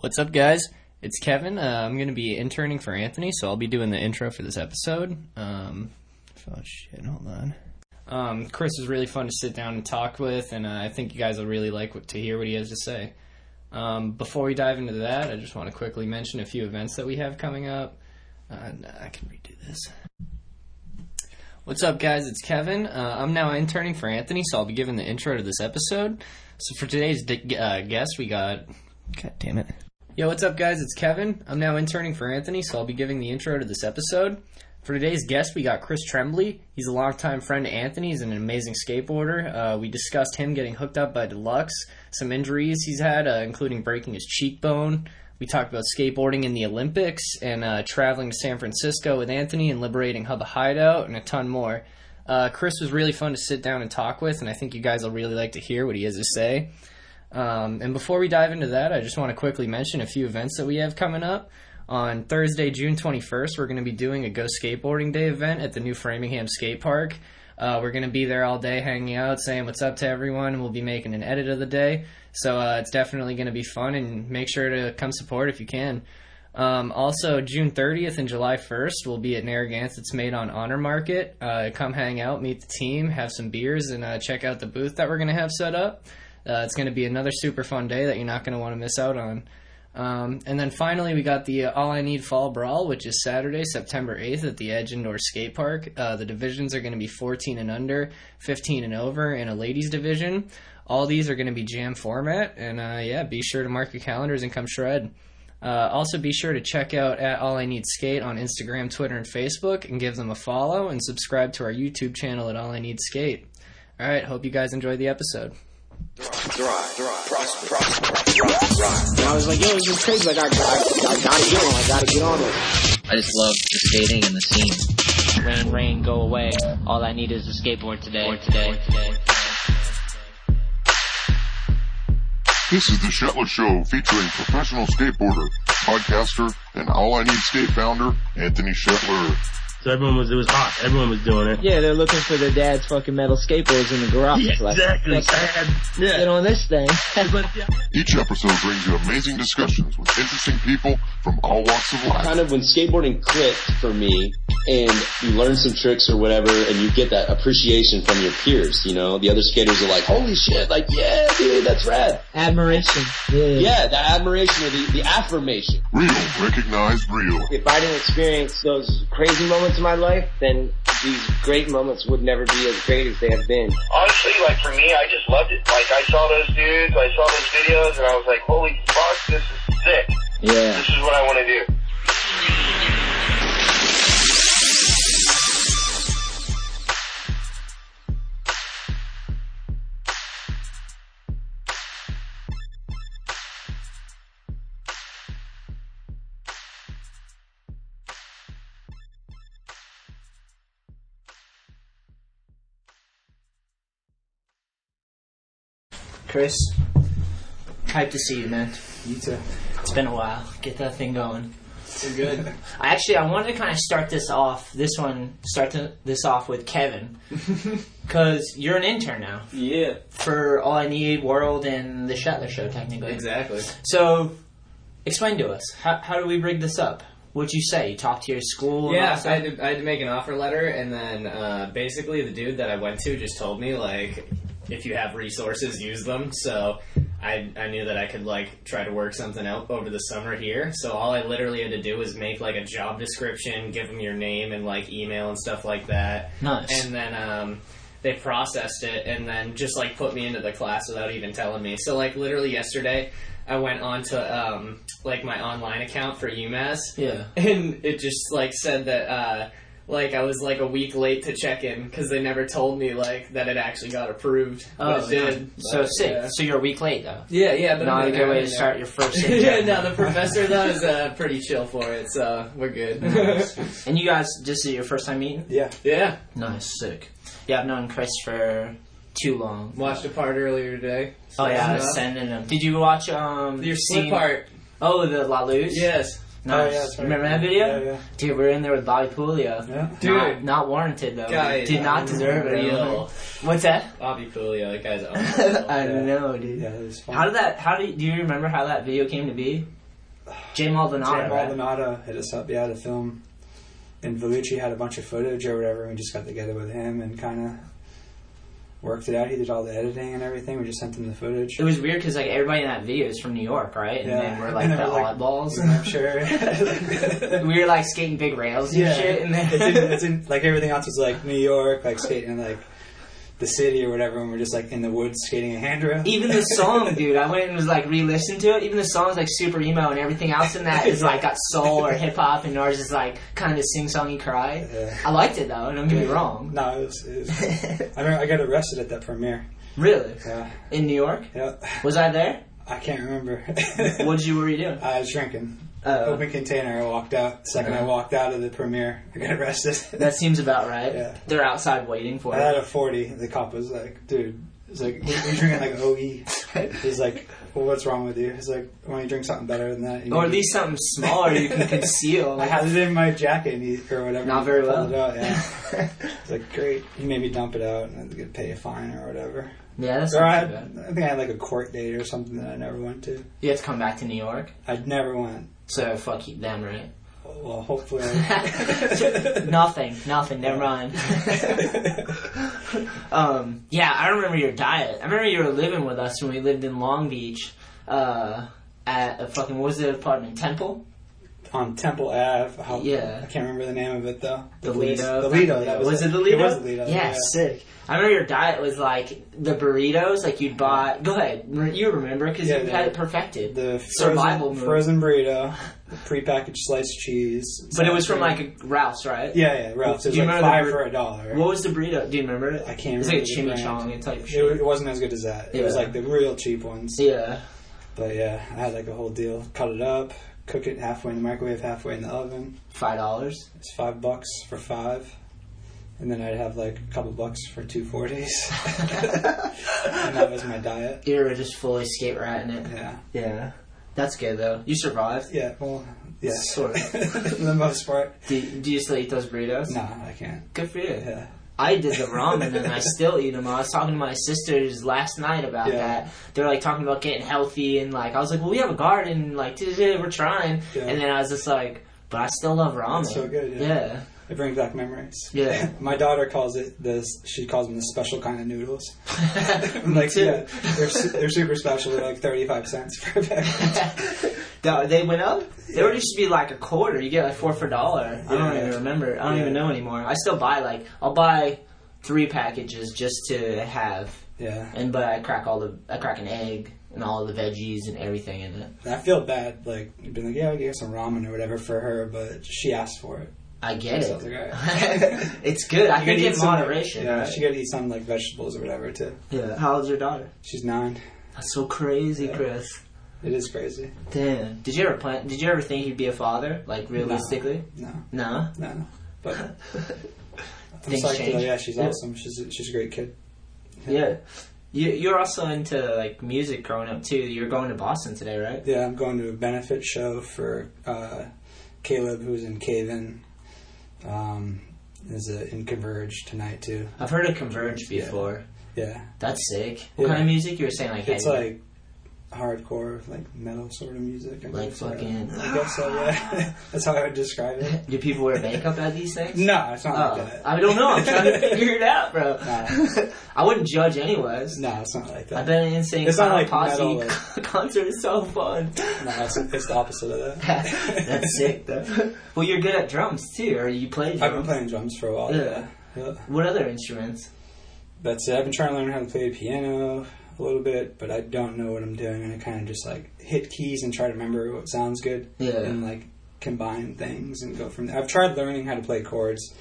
What's up, guys? It's Kevin. Uh, I'm going to be interning for Anthony, so I'll be doing the intro for this episode. Um, oh shit, hold on. Um, Chris is really fun to sit down and talk with, and uh, I think you guys will really like what, to hear what he has to say. Um, before we dive into that, I just want to quickly mention a few events that we have coming up. Uh, nah, I can redo this. What's up, guys? It's Kevin. Uh, I'm now interning for Anthony, so I'll be giving the intro to this episode. So for today's uh, guest, we got. God damn it. Yo, what's up, guys? It's Kevin. I'm now interning for Anthony, so I'll be giving the intro to this episode. For today's guest, we got Chris Tremblay. He's a longtime friend to Anthony. He's an amazing skateboarder. Uh, we discussed him getting hooked up by Deluxe, some injuries he's had, uh, including breaking his cheekbone. We talked about skateboarding in the Olympics and uh, traveling to San Francisco with Anthony and liberating Hubba Hideout and a ton more. Uh, Chris was really fun to sit down and talk with, and I think you guys will really like to hear what he has to say. Um, and before we dive into that, I just want to quickly mention a few events that we have coming up. On Thursday, June 21st, we're going to be doing a Go Skateboarding Day event at the new Framingham Skate Park. Uh, we're going to be there all day hanging out, saying what's up to everyone, and we'll be making an edit of the day. So uh, it's definitely going to be fun, and make sure to come support if you can. Um, also, June 30th and July 1st, we'll be at Narragansett's Made on Honor Market. Uh, come hang out, meet the team, have some beers, and uh, check out the booth that we're going to have set up. Uh, it's going to be another super fun day that you're not going to want to miss out on. Um, and then finally, we got the uh, All I Need Fall Brawl, which is Saturday, September 8th at the Edge Indoor Skate Park. Uh, the divisions are going to be 14 and under, 15 and over, and a ladies division. All these are going to be jam format, and uh, yeah, be sure to mark your calendars and come shred. Uh, also, be sure to check out at All I Need Skate on Instagram, Twitter, and Facebook, and give them a follow and subscribe to our YouTube channel at All I Need Skate. All right, hope you guys enjoy the episode. Drive, drive, prosper, prosper, drive, drive. I was like, yo, this is crazy. Like, I, I, I gotta get on. I gotta get on it. I just love the skating and the scene. Rain, rain, go away. All I need is a skateboard today. today. today. This is the Shetler Show featuring professional skateboarder, podcaster, and All I Need Skate founder, Anthony Shetler. So everyone was, it was hot. Everyone was doing it. Yeah, they're looking for their dad's fucking metal skateboards in the garage. Yeah, Like, exactly. next time, Sad. Get on this thing. Each episode brings you amazing discussions with interesting people from all walks of life. kind of when skateboarding clicked for me and you learn some tricks or whatever and you get that appreciation from your peers, you know, the other skaters are like, holy shit, like, yeah, dude, that's rad. Admiration. Yeah. Yeah, the admiration or the, the affirmation. Real, recognized real. If I didn't experience those crazy moments in my life, then these great moments would never be as great as they have been. honestly, like for me, I just loved it. Like I saw those dudes, I saw those videos, and I was like, holy fuck, this is sick. Yeah. This is what I want to do. Chris, hyped to see you, man. You too. It's been a while. Get that thing going. You're good. I actually, I wanted to kind of start this off. This one, start to, this off with Kevin, because you're an intern now yeah, for All I Need World and the Shetler Show, technically. exactly. So, explain to us how how do we rig this up? What'd you say? You talked to your school? Yeah, I had, to, I had to make an offer letter, and then uh, basically the dude that I went to just told me like, if you have resources, use them. So I I knew that I could like try to work something out over the summer here. So all I literally had to do was make like a job description, give them your name and like email and stuff like that, Nice. and then um, they processed it and then just like put me into the class without even telling me. So like literally yesterday. I went on to um, like my online account for UMass, yeah. and it just like said that uh like I was like a week late to check in because they never told me like that it actually got approved. Oh, but it did. So But, sick. Yeah. So you're a week late though. yeah, yeah, but Not I'm a good way to start your first. yeah, intern. no, the professor though is uh, pretty chill for it, so we're good. And you guys, this is your first time meeting? yeah, yeah. Nice, sick. Yeah, I've known Chris for too long. Watched a part earlier today. Oh yeah, I was sending them. Did you watch um your scene- slip part. Oh, the La Luz. Yes. Oh, nice. Remember that video? Dude, we're in there with Bobby Puleo. Dude. Not, not warranted though. Guy Did not deserve it. Real. What's that? Bobby Puleo, that guy's awesome. I know, dude. Yeah, it was fun. How did that? How do you, do you remember how that video came to be? Jay Maldonado. Jay right? Maldonado hit us up, yeah, to film. And Vellucci had a bunch of footage or whatever, and we just got together with him and kind of worked it out. He did all the editing and everything. We just sent him the footage. It was weird because like everybody in that video is from New York, right? And Yeah. then we're like the like, oddballs. New Hampshire. we were like skating big rails and yeah, shit. And it's, in, then it's in like everything else was like New York, like skating in like the city or whatever, and we're just like in the woods skating a handrail. even the song, dude, I went and was like re-listened to it. Even the song's like super emo, and everything else in that is like got soul or hip hop, and ours is like kind of the sing-songy cry. Yeah. I liked it though. Don't get me wrong. No, it was. It was I remember I got arrested at that premiere. Really? Yeah, In New York? yeah. Was I there? I can't remember. What did you? What were you doing? I was drinking. Uh, Open container. I walked out. Second, I walked out of the premiere. I got arrested. that seems about right. Yeah. They're outside waiting for I had it. a forty. The cop was like, "Dude, he's like, you- you're drinking like OE." He's like, "Well, what's wrong with you?" He's like, "Why don't you drink something better than that?" You Or at least something smaller you can conceal. I had it in my jacket and he, or whatever. Not He very pulled well. It out, yeah. It's like great. He made me dump it out and I had to get pay a fine or whatever. yeah, that's Or I, not had, bad. I think I had like a court date or something that I never went to. You have to come back to New York, I would never went. So fuck you, them, right? Well, hopefully. nothing, nothing. Never mind. um, yeah, I remember your diet. I remember you were living with us when we lived in Long Beach. Uh, at a fucking what was the apartment Temple? On Temple Ave. How, Yeah. I can't remember the name of it though. The Lido. The Lido. That was, was it the Lido? It was the Lido. Yeah, sick. I remember your diet was like the burritos, like you'd buy. Go ahead, you remember because Yeah, you the- had it perfected. The Survival frozen, move. frozen burrito, the prepackaged sliced cheese. but it was from like a Ralph's, right? yeah, yeah, Ralph's. It was like five bur- for a dollar. What was the burrito? Do you remember it? I can't It's like a remember the brand. chimichanga type It, shit. it wasn't as good as that. It was like the real cheap ones. Yeah. But yeah, I had like a whole deal. Cut it up, cook it halfway in the microwave, halfway in the oven. Five dollars. It's five bucks for five. And then I'd have like a couple bucks for two forties. and that was my diet. You were just fully skate ratting it. Yeah. Yeah. That's good though. You survived. Yeah, well, yeah. Sort of. For the most part. Do, do you still eat those burritos? No, I can't. Good for you. Yeah. I did the ramen and I still eat them. I was talking to my sisters last night about Yeah. that. They're like talking about getting healthy and like I was like, well, we have a garden. Like, "Duh-duh-duh, we're trying. And then I was just like, but I still love ramen. So good, yeah. Yeah. It brings back memories. Yeah. My daughter calls it this. She calls them the special kind of noodles. Like, yeah, they're su- they're super special. They're like thirty five cents a package. No, they went up. They were used to be like a quarter. You get like four for a dollar. I don't Yeah. even remember. I don't Yeah. even know anymore. I still buy like I'll buy three packages just to have, Yeah, and but I crack all the I crack an egg and all the veggies and everything in it. I feel bad. Like you've been like, yeah, I'll get some ramen or whatever for her, but she asked for it. I get So I was it. like, it's good. I You think gotta in eat some- moderation. Yeah, right? she got to eat some like vegetables or whatever too. yeah. How old's your daughter? She's nine. That's so crazy, Yeah. Chris. It is crazy. Damn. Did you ever plan? Did you ever think you'd be a father? Like realistically? No, No. no, no. But I'm Things psyched. change. though. Yeah, she's Yeah. awesome. She's a, she's a great kid. Yeah. You, you're also into like music growing up too. You're going to Boston today, right? Yeah, I'm going to a benefit show for uh, Caleb, who's in Cave In. Um, is uh, in Converge tonight too. I've heard of Converge before. Yeah, That's sick. What Yeah. kind of music? You were saying like it's heavy. like hardcore, like metal sort of music. I Like guess, fucking- I guess so. Yeah, that's how I would describe it. Do people wear makeup at these things? No, it's not Oh, like that. I don't know. I'm trying to figure it out, bro. Nah. I wouldn't judge anyways. No, it's not like that. I bet an insane It's not like posse metal, like- concert is so fun. No, it's, it's the opposite of that. That's sick, though. Well, you're good at drums too, or you play drums. I've been playing drums for a while. Yeah. Yeah. yeah. What other instruments? That's it. I've been trying to learn how to play the piano a little bit, but I don't know what I'm doing. And I kind of just like hit keys and try to remember what sounds good. Yeah. And like combine things and go from there. I've tried learning how to play chords,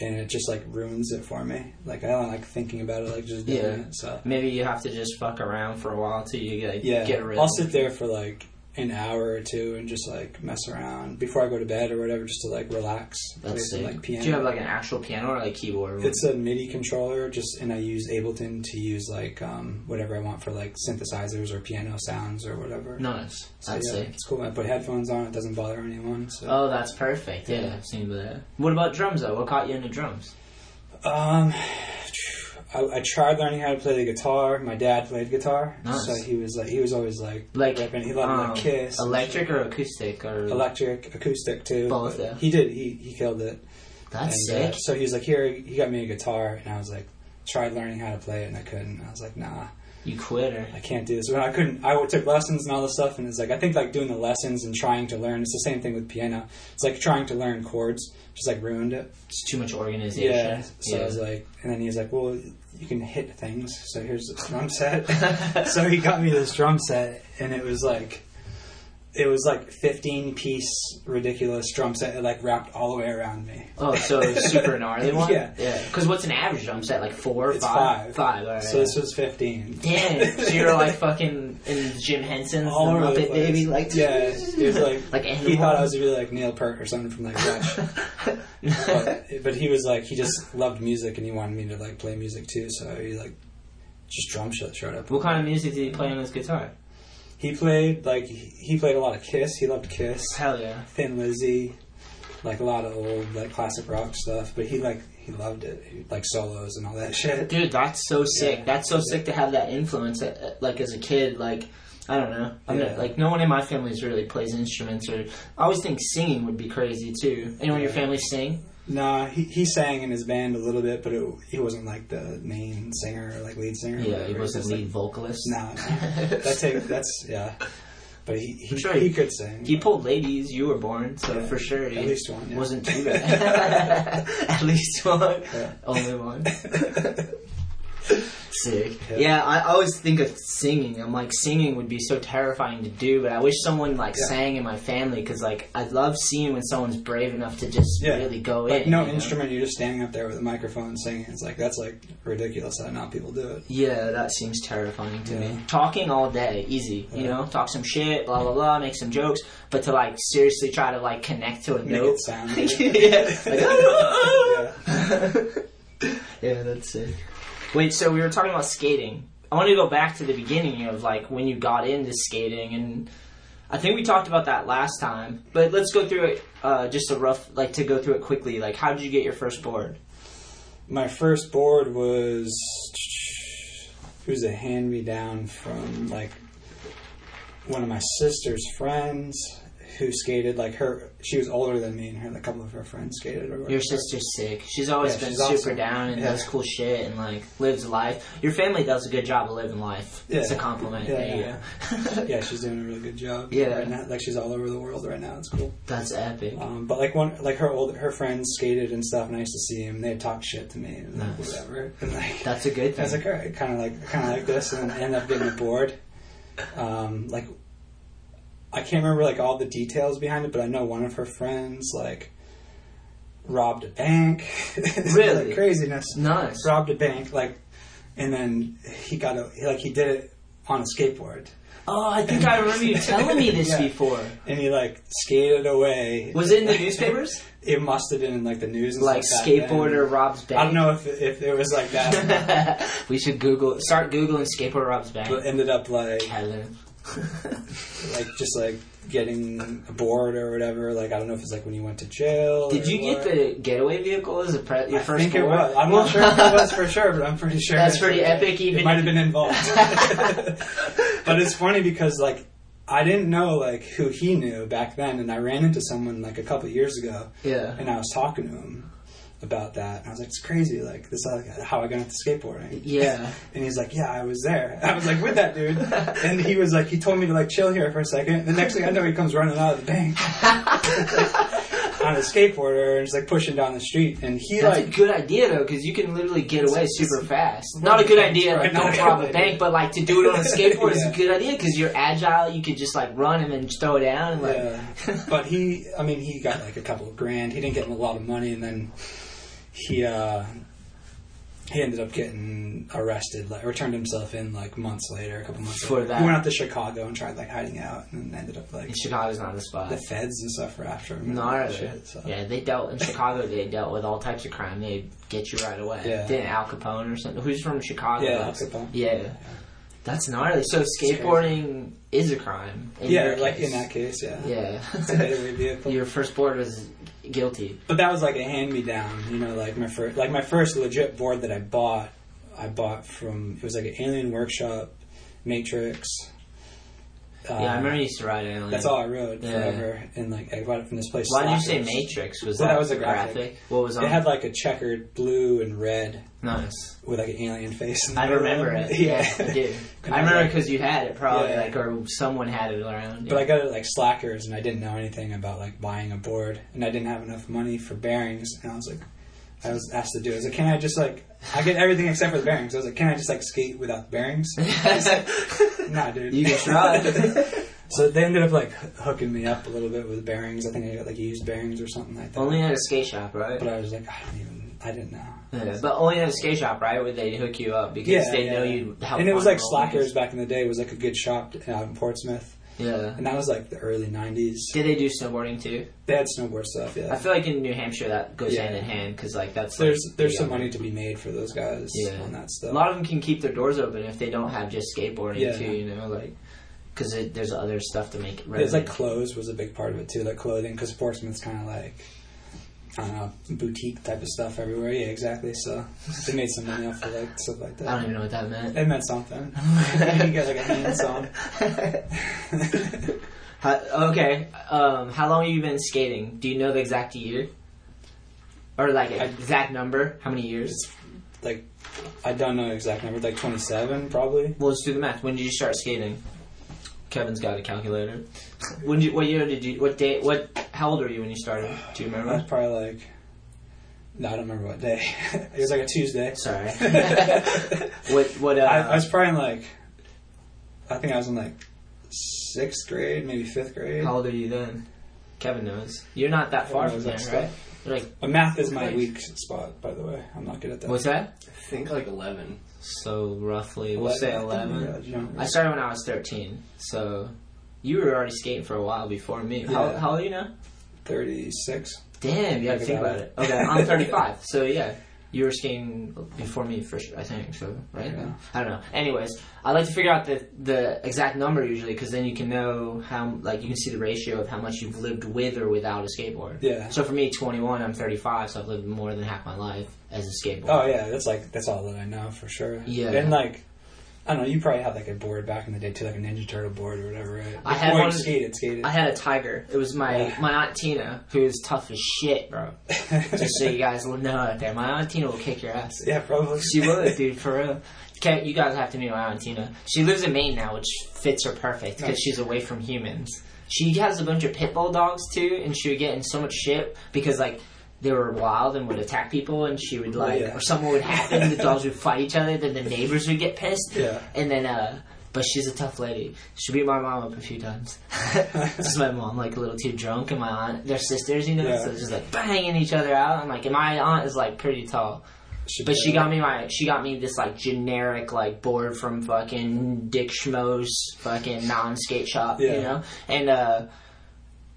and it just like ruins it for me. Like I don't like thinking about it, like just doing Yeah. it. So Maybe you have to just fuck around for a while till you like, yeah, get rid. I'll sit there for like an hour or two and just like mess around before I go to bed or whatever, just to like relax. That's sick. like piano. Do you have like an actual piano or like keyboard? It's a MIDI controller, just and I use Ableton to use like um, whatever I want for like synthesizers or piano sounds or whatever. nice. So, That's yeah, sick. it's cool. I put headphones on; it doesn't bother anyone. So, Oh, that's perfect. Yeah, Yeah. I've that. What about drums though? What caught you into drums? um, I, I tried learning how to play the guitar. My dad played guitar, Nice. so he was like he was always like Like, ripping. He loved um, like Kiss, electric or acoustic or electric, acoustic too. Both, yeah. He did. He he killed it. That's And, uh, sick. so he was like, here, he got me a guitar, and I was like, tried learning how to play it, and I couldn't. I was like, nah, You quitter. I can't do this. When I couldn't, I took lessons and all this stuff, and it's like I think like doing the lessons and trying to learn. It's the same thing with piano. It's like trying to learn chords, just like ruined it. It's too much organization. Yeah. So I was like, and then he's like, well, you can hit things. So here's this drum set. so he got me this drum set, and it was like, it was like 15 piece ridiculous drum set. It like wrapped all the way around me. Oh, so super gnarly one. Yeah. yeah. Because what's an average drum set? Like four, It's five, five. five. All right. So this was 15. Damn. so you're like fucking in Jim Henson's all the over the place. Baby, like yeah, it was like Like he thought I was gonna be like Neil Peart or something from like Rush, but, but he was like he just loved music and he wanted me to like play music too. So he like just drum shit showed up. What kind of music did he play on his guitar? He played like he played a lot of Kiss. He loved Kiss, Hell yeah. Thin Lizzy, like a lot of old like classic rock stuff. But he like he loved it, he, like solos and all that shit. Dude, that's so sick. Yeah. That's so sick to have that influence. uh, Like as a kid, like I don't know. I'm Yeah. not, like no one in my family really plays instruments, or I always think singing would be crazy too. Anyone in your family sing? Nah, he he sang in his band a little bit, but it, he wasn't like the main singer or like lead singer. or Yeah, he wasn't Just, lead like, vocalist. Nah, nah. that's take, that's yeah. But he he, I'm sure he he- could sing. He pulled ladies. You were born, so Yeah, for sure, he at least one, yeah. wasn't too bad. At least one, Yeah. only one. Sick. Yeah. Yeah. I always think of singing. I'm like, singing would be so terrifying to do, but I wish someone like Yeah. sang in my family because like I love seeing when someone's brave enough to just Yeah. really go like in. no you know? instrument, you're just standing up there with a microphone singing. It's like that's like ridiculous how not people do it. Yeah, that seems terrifying to me. Talking all day, easy. You know, talk some shit, blah blah blah, make some jokes, but to like seriously try to like connect to a Make note. sound. yeah. Like, yeah. yeah, that's it. Wait, so we were talking about skating. I want to go back to the beginning of like when you got into skating, and I think we talked about that last time. But let's go through it. Uh, just a rough, like to go through it quickly. Like, how did you get your first board? My first board was it was a hand me down from like one of my sister's friends who skated like her she was older than me and her a couple of her friends skated or Your sister's sick. She's always Yeah, been she's super awesome. down and Yeah. does cool shit and like lives life. Your family does a good job of living life. Yeah. It's a compliment. Yeah, yeah. yeah she's doing a really good job Yeah. right now like she's all over the world right now it's cool That's epic. um, but like one like her old her friends skated and stuff and I used to see them they'd talk shit to me and like, Nice. whatever and like That's a good thing. I was like, all right, kind of like, kind of like this, and then I ended up getting bored. Um, like, I can't remember like all the details behind it, but I know one of her friends like robbed a bank. Really? like craziness. Nice. Robbed a bank, like, and then he got a like he did it on a skateboard, Oh, I think I remember you telling me this Yeah. before. and he like skated away. Was it in the newspapers? It must have been in like the news, and like stuff back then. skateboarder robs bank. I don't know if if it was like that, we should Google, start googling skateboarder robs bank. but ended up like Kevin. like just like getting a board or whatever. Like I don't know if it's like when you went to jail. Did you get what. the getaway vehicle as a pre- your I first think it was. I'm not sure if it was for sure, but I'm pretty sure. That's it- pretty epic, even it might have been involved. but it's funny because like I didn't know like who he knew back then, and I ran into someone like a couple years ago, Yeah. and I was talking to him about that. And I was like, "It's crazy! Like this, is how I got into skateboarding." Yeah. And he's like, "Yeah, I was there." I was like, "With that dude," and he was like, "He told me to like chill here for a second. The next thing I know, he comes running out of the bank on a skateboarder and just like pushing down the street. And he That's like, a good idea though, because you can literally get away super fast. Not a good idea, like don't rob a bank, but like to do it on a skateboard is a good idea because you're agile. You could just like run and then just throw it down. And, like, yeah. but he, I mean, he got like a couple of grand. He didn't get a lot of money, and then he uh he ended up getting arrested, like or turned himself in like months later, a couple months For later. that. He went out to Chicago and tried like hiding out, and ended up like Chicago's not the spot. the feds and stuff were after him. and all Gnarly. that shit, so. Yeah, they dealt in Chicago. They dealt with all types of crime. They get you right away. Yeah. Didn't Al Capone or something? Who's from Chicago? Yeah, That's- Al Capone. Yeah, that's gnarly. So skateboarding is a crime. in yeah, your like case. in that case, yeah. Yeah. It's a getaway vehicle. Your first board was guilty. But that was like a hand me down, you know, like my first, like my first legit board that I bought I bought from it was like an Alien Workshop, Matrix. Yeah, I remember you used to ride Alien. Uh, That's all I rode Yeah. forever, and like I bought it from this place. Why did you say Matrix? Was Well, that, that was a the graphic. What was on? It had like a checkered blue and red nice. with like an alien face. in the I remember it. it. Yeah, I do. I remember because you had it probably, Yeah. like, or someone had it around. But. I got it at, like Slackers, and I didn't know anything about like buying a board, and I didn't have enough money for bearings, and I was like, I was asked to do it. I was like, can I just like, I get everything except for the bearings. I was like, can I just like skate without bearings? nah, dude. You can try. so they ended up like hooking me up a little bit with bearings. I think I got like used bearings or something like that. only at a skate shop, right? But I was like, I don't even, I didn't know. Yeah, but only at a skate shop, right? Where they hook you up because Yeah, they yeah. know you. How and it was like Slackers back in the day. It was like a good shop out in Portsmouth, Yeah. and that was like the early '90s. Did they do snowboarding too? They had snowboard stuff. Yeah, I feel like in New Hampshire that goes Yeah. hand in hand because like that's there's like, there's some money to be made for those guys Yeah. on that stuff. A lot of them can keep their doors open if they don't have just skateboarding Yeah. too. You know, like because there's other stuff to make. it There's like clothes was a big part of it too, like clothing, because Portsmouth's kind of like I don't know boutique type of stuff everywhere. Yeah, exactly. So they made some money off of like stuff like that. I don't even know what that meant. It meant something. you get like a hand song. How, okay, um, how long have you been skating? Do you know the exact year? Or like I- exact number? How many years? like I don't know exact number, like 27 probably. Well, let's do the math. When did you start skating? Kevin's got a calculator. When did you, what year did you? What day? What? How old were you when you started? Do you remember? I was probably like. No, I don't remember what day. it was like a Tuesday. Sorry. what? What? Uh, I, I was probably in like. I think I was in like sixth grade, maybe fifth grade. how old are you then? Kevin knows. You're not that far from there, right? You're like, But math is my weak spot, by the way. I'm not good at that. what's that? I think like 11. So roughly, we'll say eleven. Yeah. I started when I was thirteen. So you were already skating for a while before me. How, Yeah. how old are you now? 36. Damn, you gotta Think think about about it. Okay, I'm 35. So yeah, you were skating before me for sure. I think so, right? Yeah. I don't know. Anyways, I like to figure out the the exact number usually because then you can know how like you can see the ratio of how much you've lived with or without a skateboard. Yeah. So for me, 21, I'm 35, so I've lived more than half my life as a skateboard. Oh yeah, that's like that's all that I know for sure. Yeah. And like, I don't know. You probably had like a board back in the day too, like a Ninja Turtle board or whatever, right? I had one- Skated, skated. I had a tiger. It was my Yeah. my aunt Tina, who is tough as shit, bro. Just so you guys will know out there, my aunt Tina will kick your ass. yeah, probably. She would, dude, for real. Okay, you guys have to meet my aunt Tina. She lives in Maine now, which fits her perfect because Nice. she's away from humans. She has a bunch of pit bull dogs too, and she would get in so much shit because like they were wild and would attack people, and she would like, yeah. or something would happen, the dogs would fight each other, then the neighbors would get pissed, Yeah. and then uh. But she's a tough lady. She beat my mom up a few times. just my mom, like a little too drunk, and my aunt, they're sisters, you know, Yeah. so it's just like banging each other out. I'm like, and my aunt is like pretty tall. Should But be she got me my she got me this like generic like board from fucking Dick Schmo's fucking non skate shop, Yeah. you know? And uh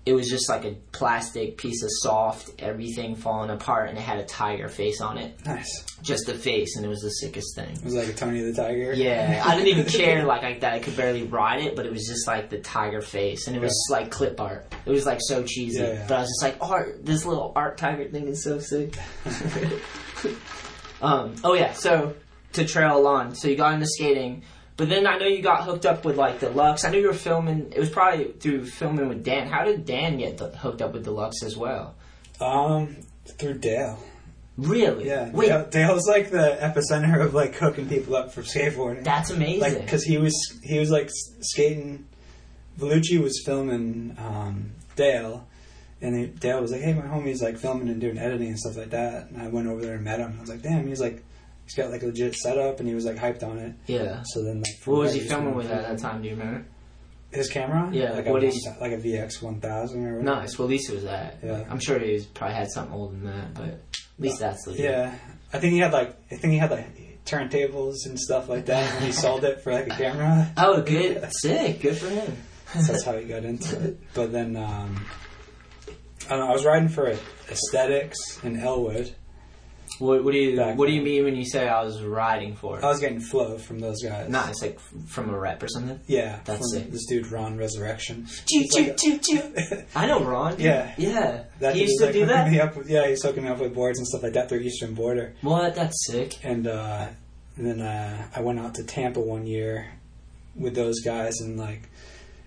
it was just like a plastic piece of soft, everything falling apart and it had a tiger face on it. nice. Just the face and it was the sickest thing. It was like a Tony the Tiger. Yeah, I didn't even care like I, that I could barely ride it, but it was just like the tiger face, and it was like clip art. It was like so cheesy, Yeah, yeah. but I was just like, art. This little art tiger thing is so sick. um. Oh yeah. So to trail along, so you got into skating, but then I know you got hooked up with like Deluxe. I knew you were filming. It was probably through filming with Dan. How did Dan get the, hooked up with Deluxe as well? Um, through Dale. Really? Yeah. Wait, Dale, Dale's like the epicenter of like hooking people up for skateboarding. that's amazing. like because he was he was like skating. Vellucci was filming um, Dale, and he, Dale was like, "Hey, my homie's like filming and doing editing and stuff like that." And I went over there and met him. I was like, "Damn, he's like he's got like a legit setup," and he was like hyped on it. yeah. So then, like, What was he filming with at that time? Do you remember? His camera, Yeah, like what a one- like a VX one thousand or whatever. Nice. Well, at least it was that. Yeah. I'm sure he was, probably had something older than that, but at least that's legit. Yeah, I think he had like I think he had like turntables and stuff like that, and he sold it for like a camera. Oh, good. Sick. Good for him. So that's how he got into it. But then um, I don't know. I was riding for aesthetics in Elwood. What, what do you Back What do you mean when you say I was riding for it? I was getting flow from those guys. Nice, like from a rep or something. Yeah, That's from sick. This dude Ron Resurrection. Choo like choo a- choo choo. I know Ron. Yeah. Yeah. That he dude used was, to like, do hooking that. Me up with, yeah, he's hooking me up with boards and stuff like that through Eastern Boarder. What? That's sick. And uh, and then uh, I went out to Tampa one year with those guys, and like,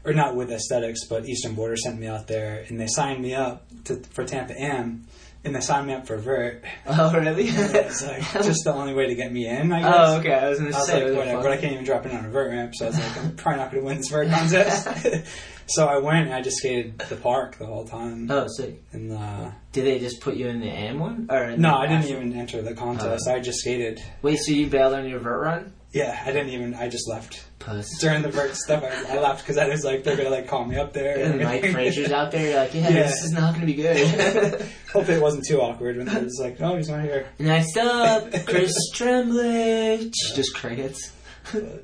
or not with Aesthetics, but Eastern Boarder sent me out there, and they signed me up to, for Tampa Am, and they signed me up for Vert. Oh, really? it's like just the only way to get me in. I guess. Oh, okay. I was gonna I was say, like, whatever, but I can't even drop in on a vert ramp, so I was like, I'm probably not going to win this vert contest. so I went and I just skated the park the whole time. Oh, sick. And uh, Did they just put you in the AM one? Or no, I didn't actual- even enter the contest. Oh. I just skated. Wait, so you bailed on your vert run? Yeah, I didn't even. I just left Puss. during the first stuff. I, I left because I was like, they're gonna like call me up there. And Mike Frazier's out there, you're like, yeah, Yeah. this is not going to be good. Hopefully, it wasn't too awkward when it was like, oh, he's not here. Next up, Chris Tremblay. Just crickets.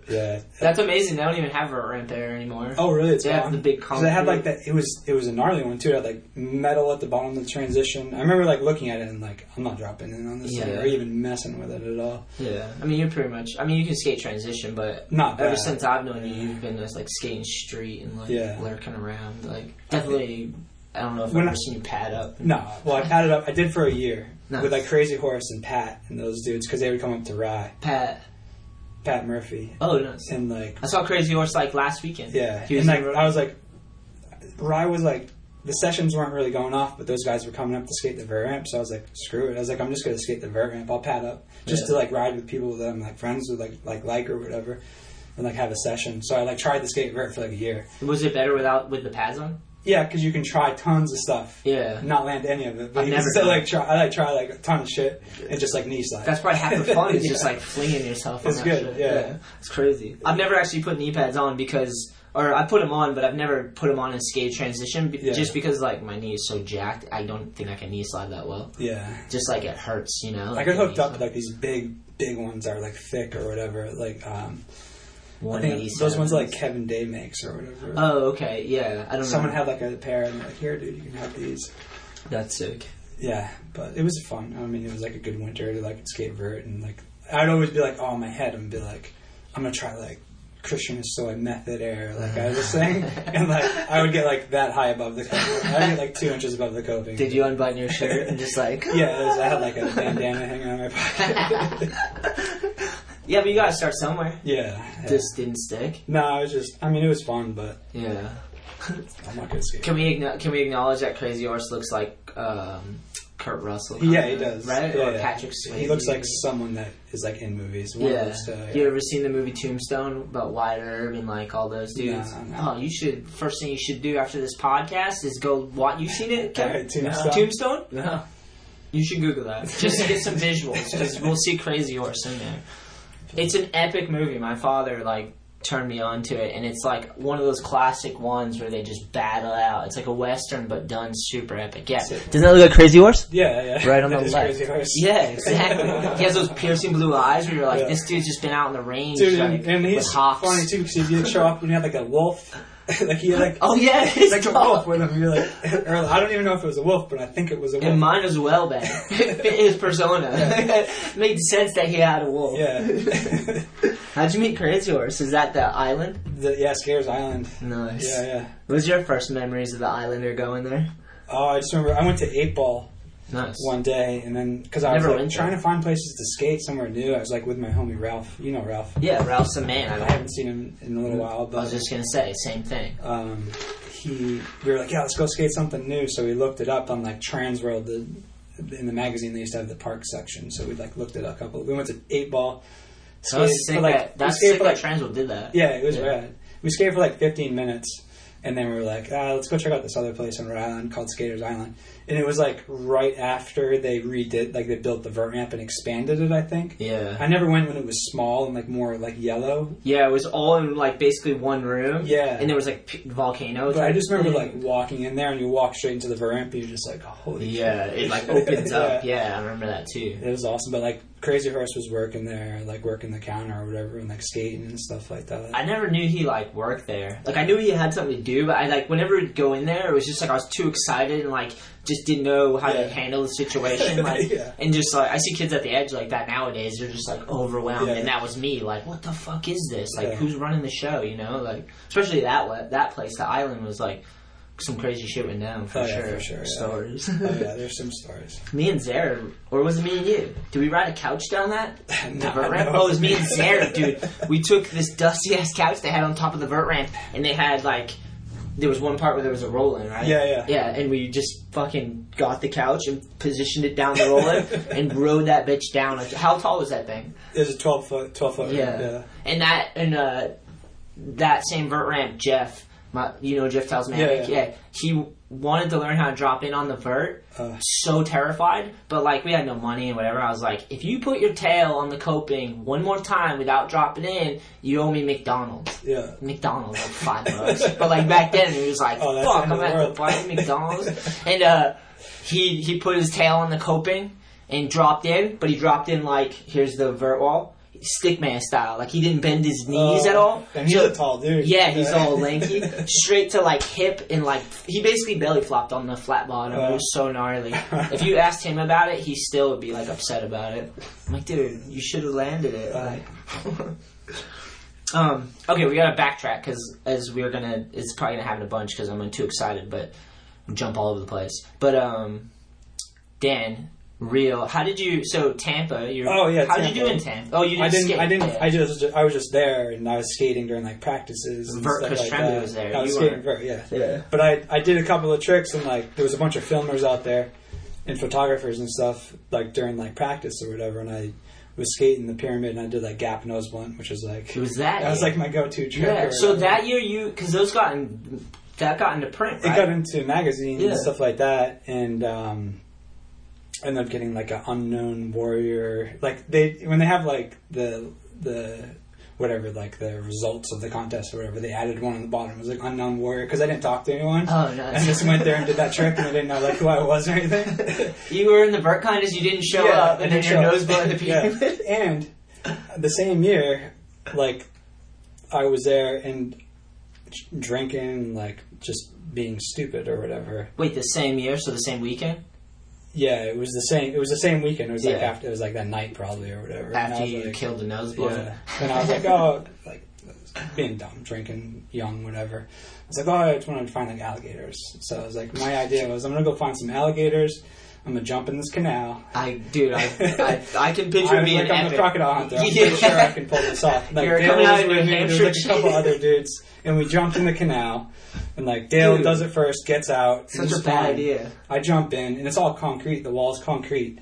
Yeah. That's amazing. They don't even have a ramp there anymore. Oh, really? It's They have gone? the big 'Cause they had like that. It was it was a gnarly one too. It had like metal at the bottom of the transition. I remember like looking at it and like I'm not dropping in on this Yeah. or even messing with it at all. Yeah, I mean you're pretty much. I mean you can skate transition, but Not ever since I've known you, you've been just like skating street and like Yeah. lurking around. Like definitely, I don't know if I've ever I- seen you pad up. No, well I padded up. I did for a year Nice. with like Crazy Horse and Pat and those dudes because they would come up to Rye, Pat. Pat Murphy, Oh, nice. and like I saw Crazy Horse like last weekend. yeah, He was and like in I was like, Rye was like. The sessions weren't really going off, but those guys were coming up to skate the vert ramp. So I was like, "Screw it!" I was like, "I'm just gonna skate the vert ramp. I'll pad up just Yeah. to like ride with people that I'm like friends with, like like like or whatever, and like have a session." So I like tried to skate vert for like a year. Was it better without with the pads on? Yeah, because you can try tons of stuff, Yeah. not land any of it. But I've you never can still done like try. I like try like a ton of shit and just like knee slide. That's probably half the fun is just like flinging yourself. On It's that good, shit. yeah. it's crazy. I've never actually put knee pads on because, or I put them on, but I've never put them on in skate transition be- Yeah. just because like my knee is so jacked. I don't think I can knee slide that well. yeah. Just like it hurts, you know. I Like got hooked up with like these big, big ones that are like thick or whatever. Like um, I think 187s. those ones like Kevin Day makes or whatever. Oh, okay, yeah. I don't Someone know. had like a pair and they're like, here, dude, you can have these. That's sick. Yeah, but it was fun. I mean, it was like a good winter to like skate vert and like I'd always be like, oh, in my head, and be like, I'm gonna try like Christian Hosoi method air, like I was saying, and like I would get like that high above the coping. I'd get like two inches above the coping. Did you unbutton your shirt and just like? Yeah, was, I had like a bandana hanging on my pocket. Yeah, but you gotta start somewhere. yeah, yeah. Just didn't stick. no, it was just. I mean, it was fun, but Yeah. I'm not good skate. Can we can we acknowledge that Crazy Horse looks like um, Kurt Russell? Yeah, he does. Right? Yeah, or yeah. Patrick Swayze. He looks like someone that is like in movies. One of Yeah. those, uh, You ever seen the movie Tombstone about Wyatt Earp and like all those dudes? No, no. Oh, you should. First thing you should do after this podcast is go watch. You seen it? Kevin? Alright, Tombstone? Tombstone? No. You should Google that just to get some visuals because we'll see Crazy Horse in there. It's an epic movie. My father like turned me on to it, and it's like one of those classic ones where they just battle out. It's like a western, but done super epic. Yeah, doesn't that look like Crazy Horse? Yeah, yeah. Right on the left. Yeah, exactly. he has those piercing blue eyes where you're like, Yeah. this dude's just been out in the range, Dude, like, and, he's funny too because he'd show up and he had like a wolf. like he like Oh yeah, he's like a wolf with him. You're like, I don't even know if it was a wolf, but I think it was a wolf. And mine as well. It fit his persona. Made sense that he had a wolf. yeah, How'd you meet Crazy Horse? Is that the island? the, yeah, Skaters Island. Nice. Yeah, yeah. What was your first memories of the island or going there? Oh, I just remember I went to Eight Ball Nice. one day, and then because I was Never like, went trying there. to find places to skate somewhere new, I was like with my homie Ralph. You know Ralph. Yeah, Ralph's a man. I I, haven't seen him in a little while, But I was just gonna say same thing. um, he we were like, yeah, let's go skate something new. So we looked it up on like Transworld, the in the magazine they used to have the park section. So we like looked at a couple. We went to Eight Ball. That was skated sick. for, like, that, that's skated sick that like- Transworld did that. Yeah, it was Yeah. rad. We skated for like 15 minutes, and then we were like, ah, let's go check out this other place in Rhode Island called Skaters Island. And it was like right after they redid, like they built the vert ramp and expanded it. I think. Yeah. I never went when it was small and like more like yellow. Yeah, it was all in like basically one room. Yeah. And there was like p- volcanoes. But I just remember like walking in there, and you walk straight into the vert ramp, and you're just like, holy. Yeah, shit. it like opens up. Yeah, I remember that too. It was awesome, but like Crazy Horse was working there, like working the counter or whatever, and like skating and stuff like that. I never knew he like worked there. Like I knew he had something to do, but I like whenever we'd go in there, it was just like I was too excited and like just didn't know how Yeah. to handle the situation. Like Yeah. and just like I see kids at the edge like that nowadays. They're just like overwhelmed, Yeah. and that was me. Like what the fuck is this? Like who's running the show? You know, like especially that that place, the island was like some crazy shit went down for Oh, yeah, sure. for sure, yeah. Stories. Oh yeah, there's some stories. me and Zara, or was it me and you? Did we ride a couch down that? The No, vert ramp? no. Oh, it was me and Zara, dude. We took this dusty ass couch they had on top of the vert ramp, and they had like. There was one part where there was a roll in, right? Yeah, yeah. Yeah, and we just fucking got the couch and positioned it down the roll in and rode that bitch down. How tall was that thing? There's a 12 foot, 12 foot. Yeah. yeah. And that and uh, that same vert ramp, Jeff, my, you know Jeff tells me, Yeah, yeah. he wanted to learn how to drop in on the vert. Uh. so terrified, but like we had no money and whatever. I was like, if you put your tail on the coping one more time without dropping in, you owe me McDonald's. Yeah. McDonald's like five bucks, but like back then it was like, Oh, fuck, I'm at the fucking McDonald's, and uh, he he put his tail on the coping and dropped in, but he dropped in like here's the vert wall. Stickman style, like he didn't bend his knees Oh, at all. And he's So- a tall dude. yeah, he's all lanky, straight to like hip and like he basically belly flopped on the flat bottom. It was so gnarly. If you asked him about it, he still would be like upset about it. I'm like, dude, you should have landed it. Like, um, okay, we gotta backtrack because as we're gonna, it's probably gonna happen a bunch because I'm too excited, but jump all over the place. But um, Dan, real, how did you? So Tampa, you. Oh, yeah, How did you do in Tampa? Oh, you didn't. I didn't. skate. I didn't. Yeah. I just. I was just there, and I was skating during like practices. And Vert, stuff like Tremblay that. was there. I was You skating weren't. vert. Yeah. Yeah. But I I did a couple of tricks, and like there was a bunch of filmers out there, and photographers and stuff like during like practice or whatever, and I was skating the pyramid, and I did like gap nose blunt, which was like It was that. that was like my go-to trick. Yeah. So that year, you because those got in, that got into print, it got into magazines Yeah. and stuff like that, and um, I ended up getting like an unknown warrior. Like they when they have like the the whatever like the results of the contest or whatever, they added one on the bottom. It was like unknown warrior because I didn't talk to anyone. Oh, nice. I just went there and did that trick, and I didn't know like who I was or anything. you were in the vert contest, you didn't show Yeah, up, and then didn't your show nose blew in the Yeah. And the same year, like I was there and drinking, like just being stupid or whatever. Wait, the same year, so the same weekend Yeah, it was the same. It was the same weekend. It was like Yeah. after. It was like that night probably or whatever. And I after you like, killed the nose blunt. Yeah. And I was like, oh, like being dumb, drinking, young, whatever. I was like, oh, I just wanted to find like alligators. So I was like, my idea was I'm gonna go find some alligators. I'm gonna jump in this canal. I, dude, I, I, I can picture I was being like, I'm epic. a crocodile hunter. I'm Yeah. pretty sure I can pull this off. Like, You're Dale coming out with New like a couple other dudes, and we jumped in the canal. And like Dale Dude. does it first, gets out. Such a bad idea. I jump in, and it's all concrete. The wall's concrete,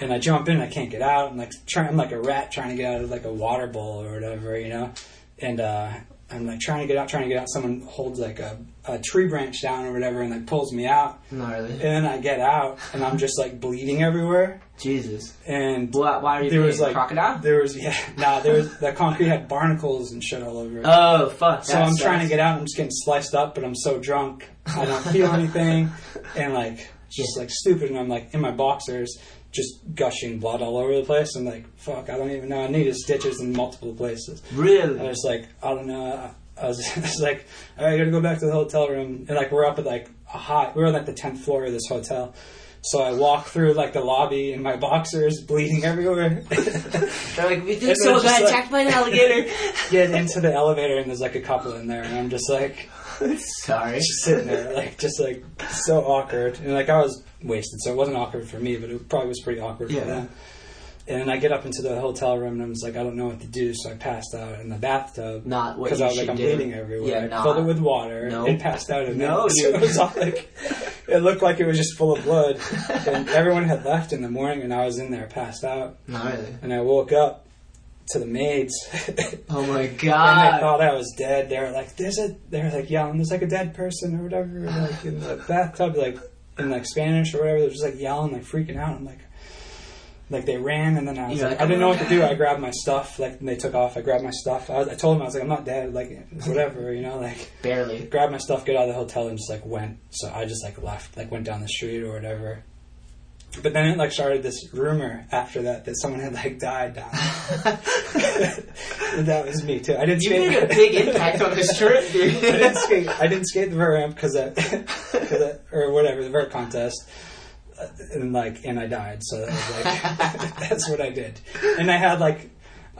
and I jump in. I can't get out. I'm like trying. I'm like a rat trying to get out of like a water bowl or whatever, you know. And uh, I'm like trying to get out, trying to get out. Someone holds like a, a tree branch down or whatever, and like pulls me out. Gnarly. And then I get out, and I'm just like bleeding everywhere. Jesus. And Why, why are you there was like crocodile? There was yeah, nah. There was the concrete had barnacles and shit all over it. Oh fuck! So I'm trying to get out. And I'm just getting sliced up, but I'm so drunk, I don't feel anything, and like just like stupid. And I'm like in my boxers, just gushing blood all over the place. I'm like, fuck, I don't even know. I needed stitches in multiple places. Really? I was like, I don't know. I- was, I was like, all right, I gotta go back to the hotel room. And like, we're up at like a hot, we were on like the 10th floor of this hotel. So I walk through like the lobby and my boxers, bleeding everywhere. They're like, we did so bad, attacked by an alligator. Get into the elevator and there's like a couple in there. And I'm just like, Sorry. just sitting there, like, just like so awkward. And like, I was wasted, so it wasn't awkward for me, but it probably was pretty awkward Yeah. for them. And then I get up into the hotel room and I was like, I don't know what to do, so I passed out in the bathtub. Not what because I was like, I'm do. bleeding everywhere. Yeah, I not. filled it with water No. and passed out in No, it. So it was all like, it looked like it was just full of blood. and everyone had left in the morning, and I was in there passed out. Gnarly. And I woke up to the maids. Oh my god! And they thought I was dead. They were like, "There's a," they were like yelling, "There's like a dead person or whatever." Like in the bathtub, like in like Spanish or whatever. They're just like yelling, like freaking out. I'm like, like they ran, and then I was You're like, I didn't "Oh know what to do. I grabbed my stuff, like and they took off. I grabbed my stuff. I, was, I told them I was like, I'm not dead. Like whatever, you know, like Barely. grabbed my stuff, get out of the hotel, and just like went. So I just like left, like went down the street or whatever. But then it like started this rumor after that that someone had like died down. And that was me too. I didn't You skate. made a big impact on this trip, I dude. didn't skate. I didn't skate the vert ramp because that, or whatever the vert contest, and like and I died. So that was like that's what I did. And I had like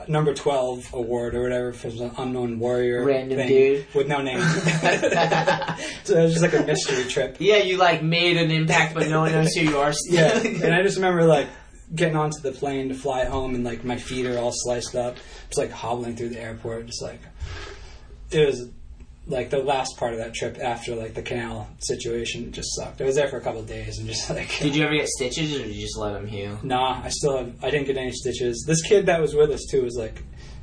number twelve award or whatever for the unknown warrior Random dude. with no name. so it was just like a mystery trip. Yeah, you like made an impact, but no one knows who you are. Still. Yeah, and I just remember like getting onto the plane to fly home, and like my feet are all sliced up, just like hobbling through the airport, just like it was like the last part of that trip after like the canal situation just sucked. I was there for a couple of days and just like Did you ever get stitches, or did you just let them heal? Nah, I still have. I didn't get any stitches. This kid that was with us too was like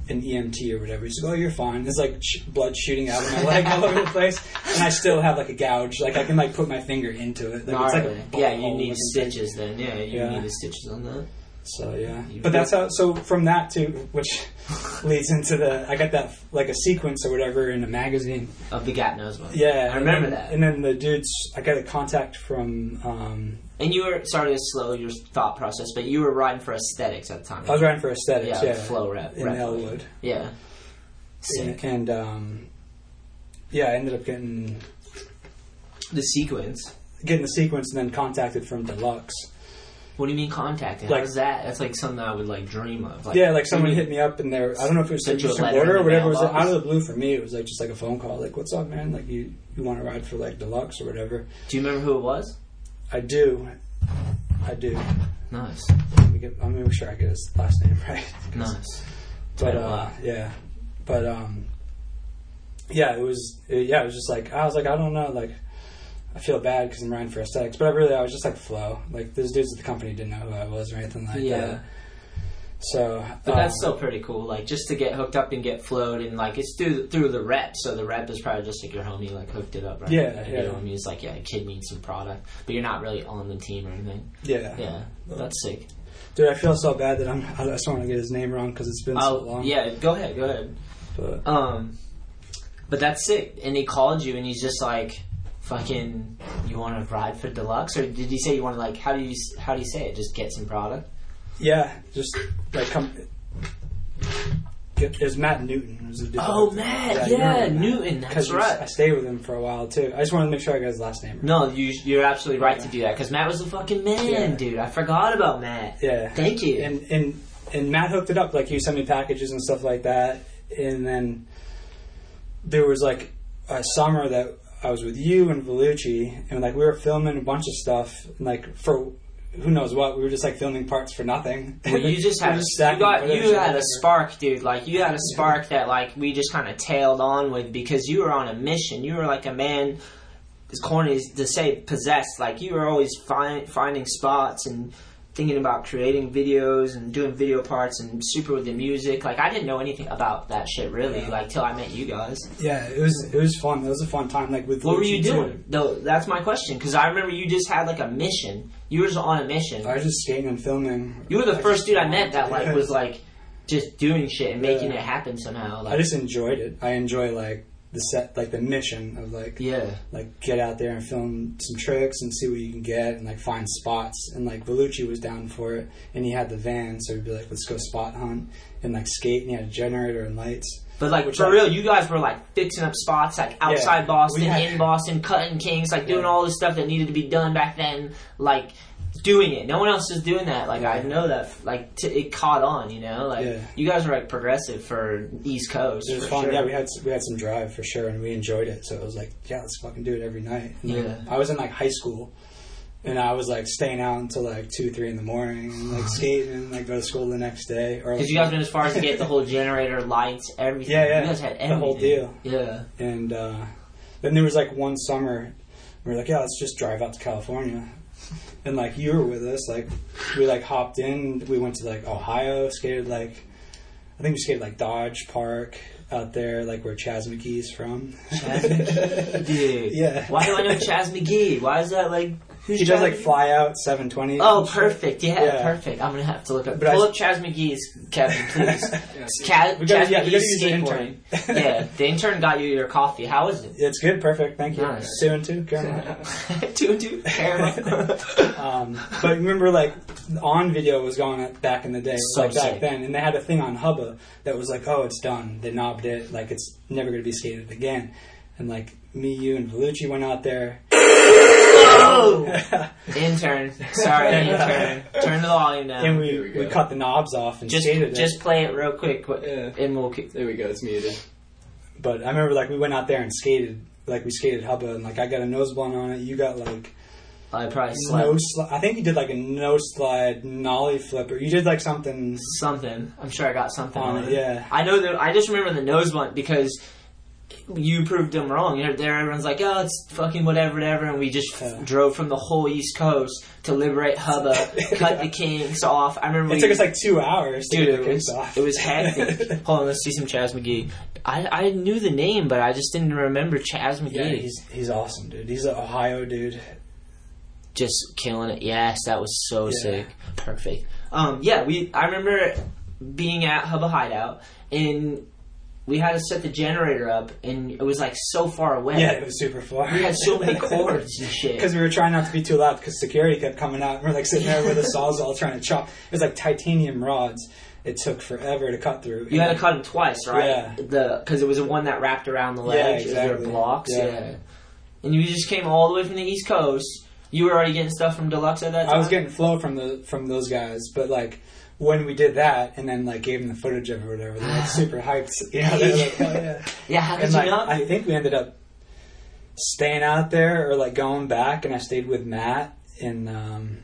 an EMT or whatever. He's like, "Oh, you're fine." There's like sh- blood shooting out of my leg all over the place, and I still have like a gouge. Like I can like put my finger into it. Like, it's like yeah, you need stitches then. Yeah, you Yeah. need the stitches on that. So yeah, You but that's how. So from that to which leads into the I got that like a sequence or whatever in a magazine. Of the Gat Knows one. Yeah, I remember and that. And then the dudes, I got a contact from. Um, And you were sorry to slow your thought process, but you were riding for aesthetics at the time. I was riding for aesthetics. Yeah, Yeah, flow rep- in rep- Elwood. Yeah. And, and um, yeah, I ended up getting The sequence. getting the sequence and then contacted from Deluxe. What do you mean contacting? Like- that? That's like something I would like dream of. yeah, like someone hit me up and they're I don't know if it was a just an order or whatever. It was mailbox? out of the blue for me. It was like just like a phone call, like "What's up, man? Like you you want to ride for like Deluxe or whatever." Do you remember who it was? I do, I do. Nice. Let me get, I'm gonna make sure I get his last name right. Nice. But uh, yeah, but um, yeah, it was yeah, it was just like I was like I don't know, like I feel bad because I'm riding for aesthetics, but I really I was just like flow. Like those dudes at the company didn't know who I was or anything like Yeah. that. So, But um, that's still pretty cool. Like just to get hooked up and get flowed, and like it's through through the rep. So the rep is probably just like your homie like hooked it up, right? Yeah, Like, yeah. You know what I mean? It's like yeah, a kid needs some product, but you're not really on the team or anything. yeah, Yeah, that's sick. Dude, I feel so bad that I'm. I just don't want to get his name wrong because it's been so Oh long. yeah, go ahead, go ahead. But Um, but that's sick. And he called you, and he's just like, "Fucking, you want to ride for deluxe?" Or did you say you want to like? How do you how do you say it? Just get some product. yeah, just like come. Get, it was Matt Newton. Was Oh, Matt, you yeah. Newton, that's 'Cause you- right. I stayed with him for a while too. I just wanted to make sure I got his last name. right. No, you you're absolutely right to do that because Matt was a fucking man, Yeah. dude. I forgot about Matt. Yeah. Thank you. And and and Matt hooked it up. Like he sent me packages and stuff like that. And then there was like a summer that I was with you and Vellucci, and like we were filming a bunch of stuff. And, like for who knows what, we were just like filming parts for nothing. Well, you just had a, you got you had a spark, dude. Like you had a spark that like we just kind of tailed on with because you were on a mission. You were like a man. As corny as to say, possessed. Like you were always find, finding spots and thinking about creating videos and doing video parts and super with the music. Like I didn't know anything about that shit really, like till I met you guys. Yeah, it was it was fun. It was a fun time. Like with What were you doing? No, that's my question. Because I remember you just had like a mission. You were just on a mission. I was just skating and filming. You were the I first dude I met that like was like just doing shit and making Yeah. it happen somehow. Like, I just enjoyed it. I enjoy like the set, like the mission of like yeah, like get out there and film some tricks and see what you can get and like find spots. And like Vellucci was down for it, and he had the van, so he'd be like, "Let's go spot hunt and like skate." And he had a generator and lights. but like Which for I- real, you guys were like fixing up spots like outside Yeah, Boston, had- in Boston, cutting kings, like doing all this stuff that needed to be done back then. Like doing it. No one else is doing that. Like I know that. Like t- it caught on. You know, like Yeah. you guys were like progressive for East Coast. It was fun. sure. Yeah, we had we had some drive for sure, and we enjoyed it. So it was like, yeah, let's fucking do it every night. And, like, Yeah. I was in like high school, and I was like staying out until like two, three in the morning, and like skating, and like go to school the next day. Or Because you guys went as far as to get the whole generator, lights, everything. Yeah, yeah. You guys had The whole deal. Yeah. And uh, then there was like one summer we were like, yeah, let's just drive out to California. And like you were with us, like we like hopped in. We went to like Ohio, skated like I think we skated like Dodge Park out there, like where Chaz McGee's from. Chaz McGee? Dude. Yeah. Why do I know Chaz McGee? Why is that like? Who's he does Chaz like McGee? fly out 720. Oh, perfect. Yeah, Yeah. perfect. I'm gonna have to look up. But Pull I- up Chaz McGee's, Kevin, please. It's Ca- We gotta- Chaz yeah, McGee's use the skateboarding. intern. yeah, the intern got you your coffee. How is it? It's good, perfect. Thank you. Nice. Two and two, caramel. two and two. Caramel. um, but remember, like on video was going up back in the day, So like back sick. then, and they had a thing on Hubba that was like, "Oh, it's done." They knobbed it, like it's never going to be skated again. And like me, you, and Vellucci went out there. Whoa! intern. Sorry, And, uh, intern. Turn the volume down. and we, we, cut the knobs off and just skated it. just play it real quick, qu- Yeah. and we'll. keep- There we go. It's muted. But I remember like we went out there and skated. Like we skated Hubba and like I got a nose blunt on it. You got like I probably slept no sli- I think you did like a no slide nollie flipper. You did like something something. I'm sure I got something on on it. Yeah. I know that. I just remember the nose blunt because you proved them wrong. You know, there everyone's like, "Oh, it's fucking whatever, whatever," and we just Yeah. drove from the whole East Coast to liberate Hubba, cut the kinks off. I remember It we, took us like two hours to Dude, get it was, off. it was hectic. Hold on, let's see some Chaz McGee. I, I knew the name, but I just didn't remember Chaz McGee. yeah, he's he's awesome, dude. He's an Ohio dude. just killing it. Yes, that was so Yeah. sick. Perfect. Um, yeah, we. I remember being at Hubba Hideout and we had to set the generator up, and it was like so far away. Yeah, it was super far. We had so many cords and shit. Because we were trying not to be too loud because security kept coming out. and We're like sitting there with the sawzall trying to chop. It was like titanium rods. It took forever to cut through. You had to cut them twice, right? Yeah. The because it was the one that wrapped around the Yeah, exactly. Were blocks. Yeah. Yeah. And you just came all the way from the East Coast. You were already getting stuff from Deluxe at that time. I was getting flow from the from those guys, but like when we did that and then like gave them the footage of it or whatever, they're like super hyped. You know, they're like, oh yeah. Yeah, how did And you like, not? I think we ended up staying out there or like going back, and I stayed with Matt and um,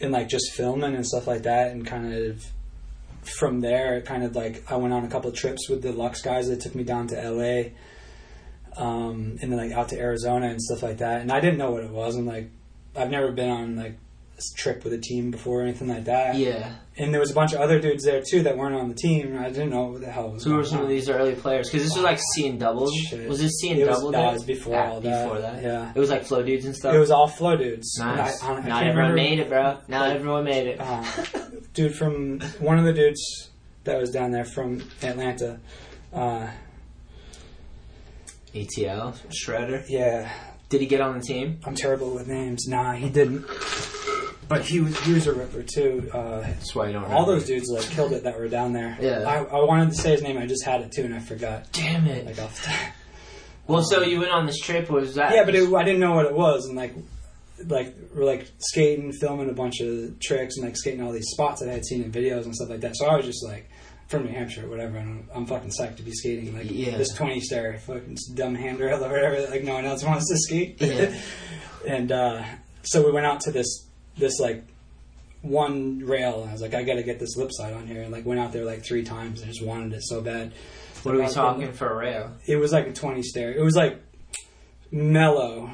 and like just filming and stuff like that, and kind of from there, it kind of like I went on a couple of trips with the Lux guys that took me down to L.A. Um, and then like out to Arizona and stuff like that, and I didn't know what it was, and like I've never been on like trip with a team before or anything like that. yeah. And there was a bunch of other dudes there too that weren't on the team. I didn't know what the hell was Who were some on. of these early players? Because this was like C and double. Shit. Was this C and It was- double? that was before Ah, all that. Before that, Yeah. It was like flow dudes and stuff. It was all flow dudes. nice. I- I- I Not everyone remember- made it, bro. Not Like- everyone made it. Uh, dude from one of the dudes that was down there from Atlanta. Uh, ATL Shredder. yeah, Did he get on the team? I'm terrible with names. Nah, he didn't. But he was he was a ripper too. Uh, That's why you don't. all remember. those dudes like killed it that were down there. Yeah. I, I wanted to say his name. I just had it too, and I forgot. Damn it. Like off the top. Well, so you went on this trip. Was that? Yeah, but it, I didn't know what it was, and like, like we're like skating, filming a bunch of tricks, and like skating all these spots that I had seen in videos and stuff like that. So I was just like, from New Hampshire, or whatever, and I'm, I'm fucking psyched to be skating like Yeah. this 20 star fucking dumb handrail or whatever like no one else wants to skate. Yeah. and uh, so we went out to this this like one rail, and I was like, I got to get this lip side on here, and like went out there like three times, and just wanted it so bad. What are we Like, talking for a rail? it was like a 20 stair. It was like mellow.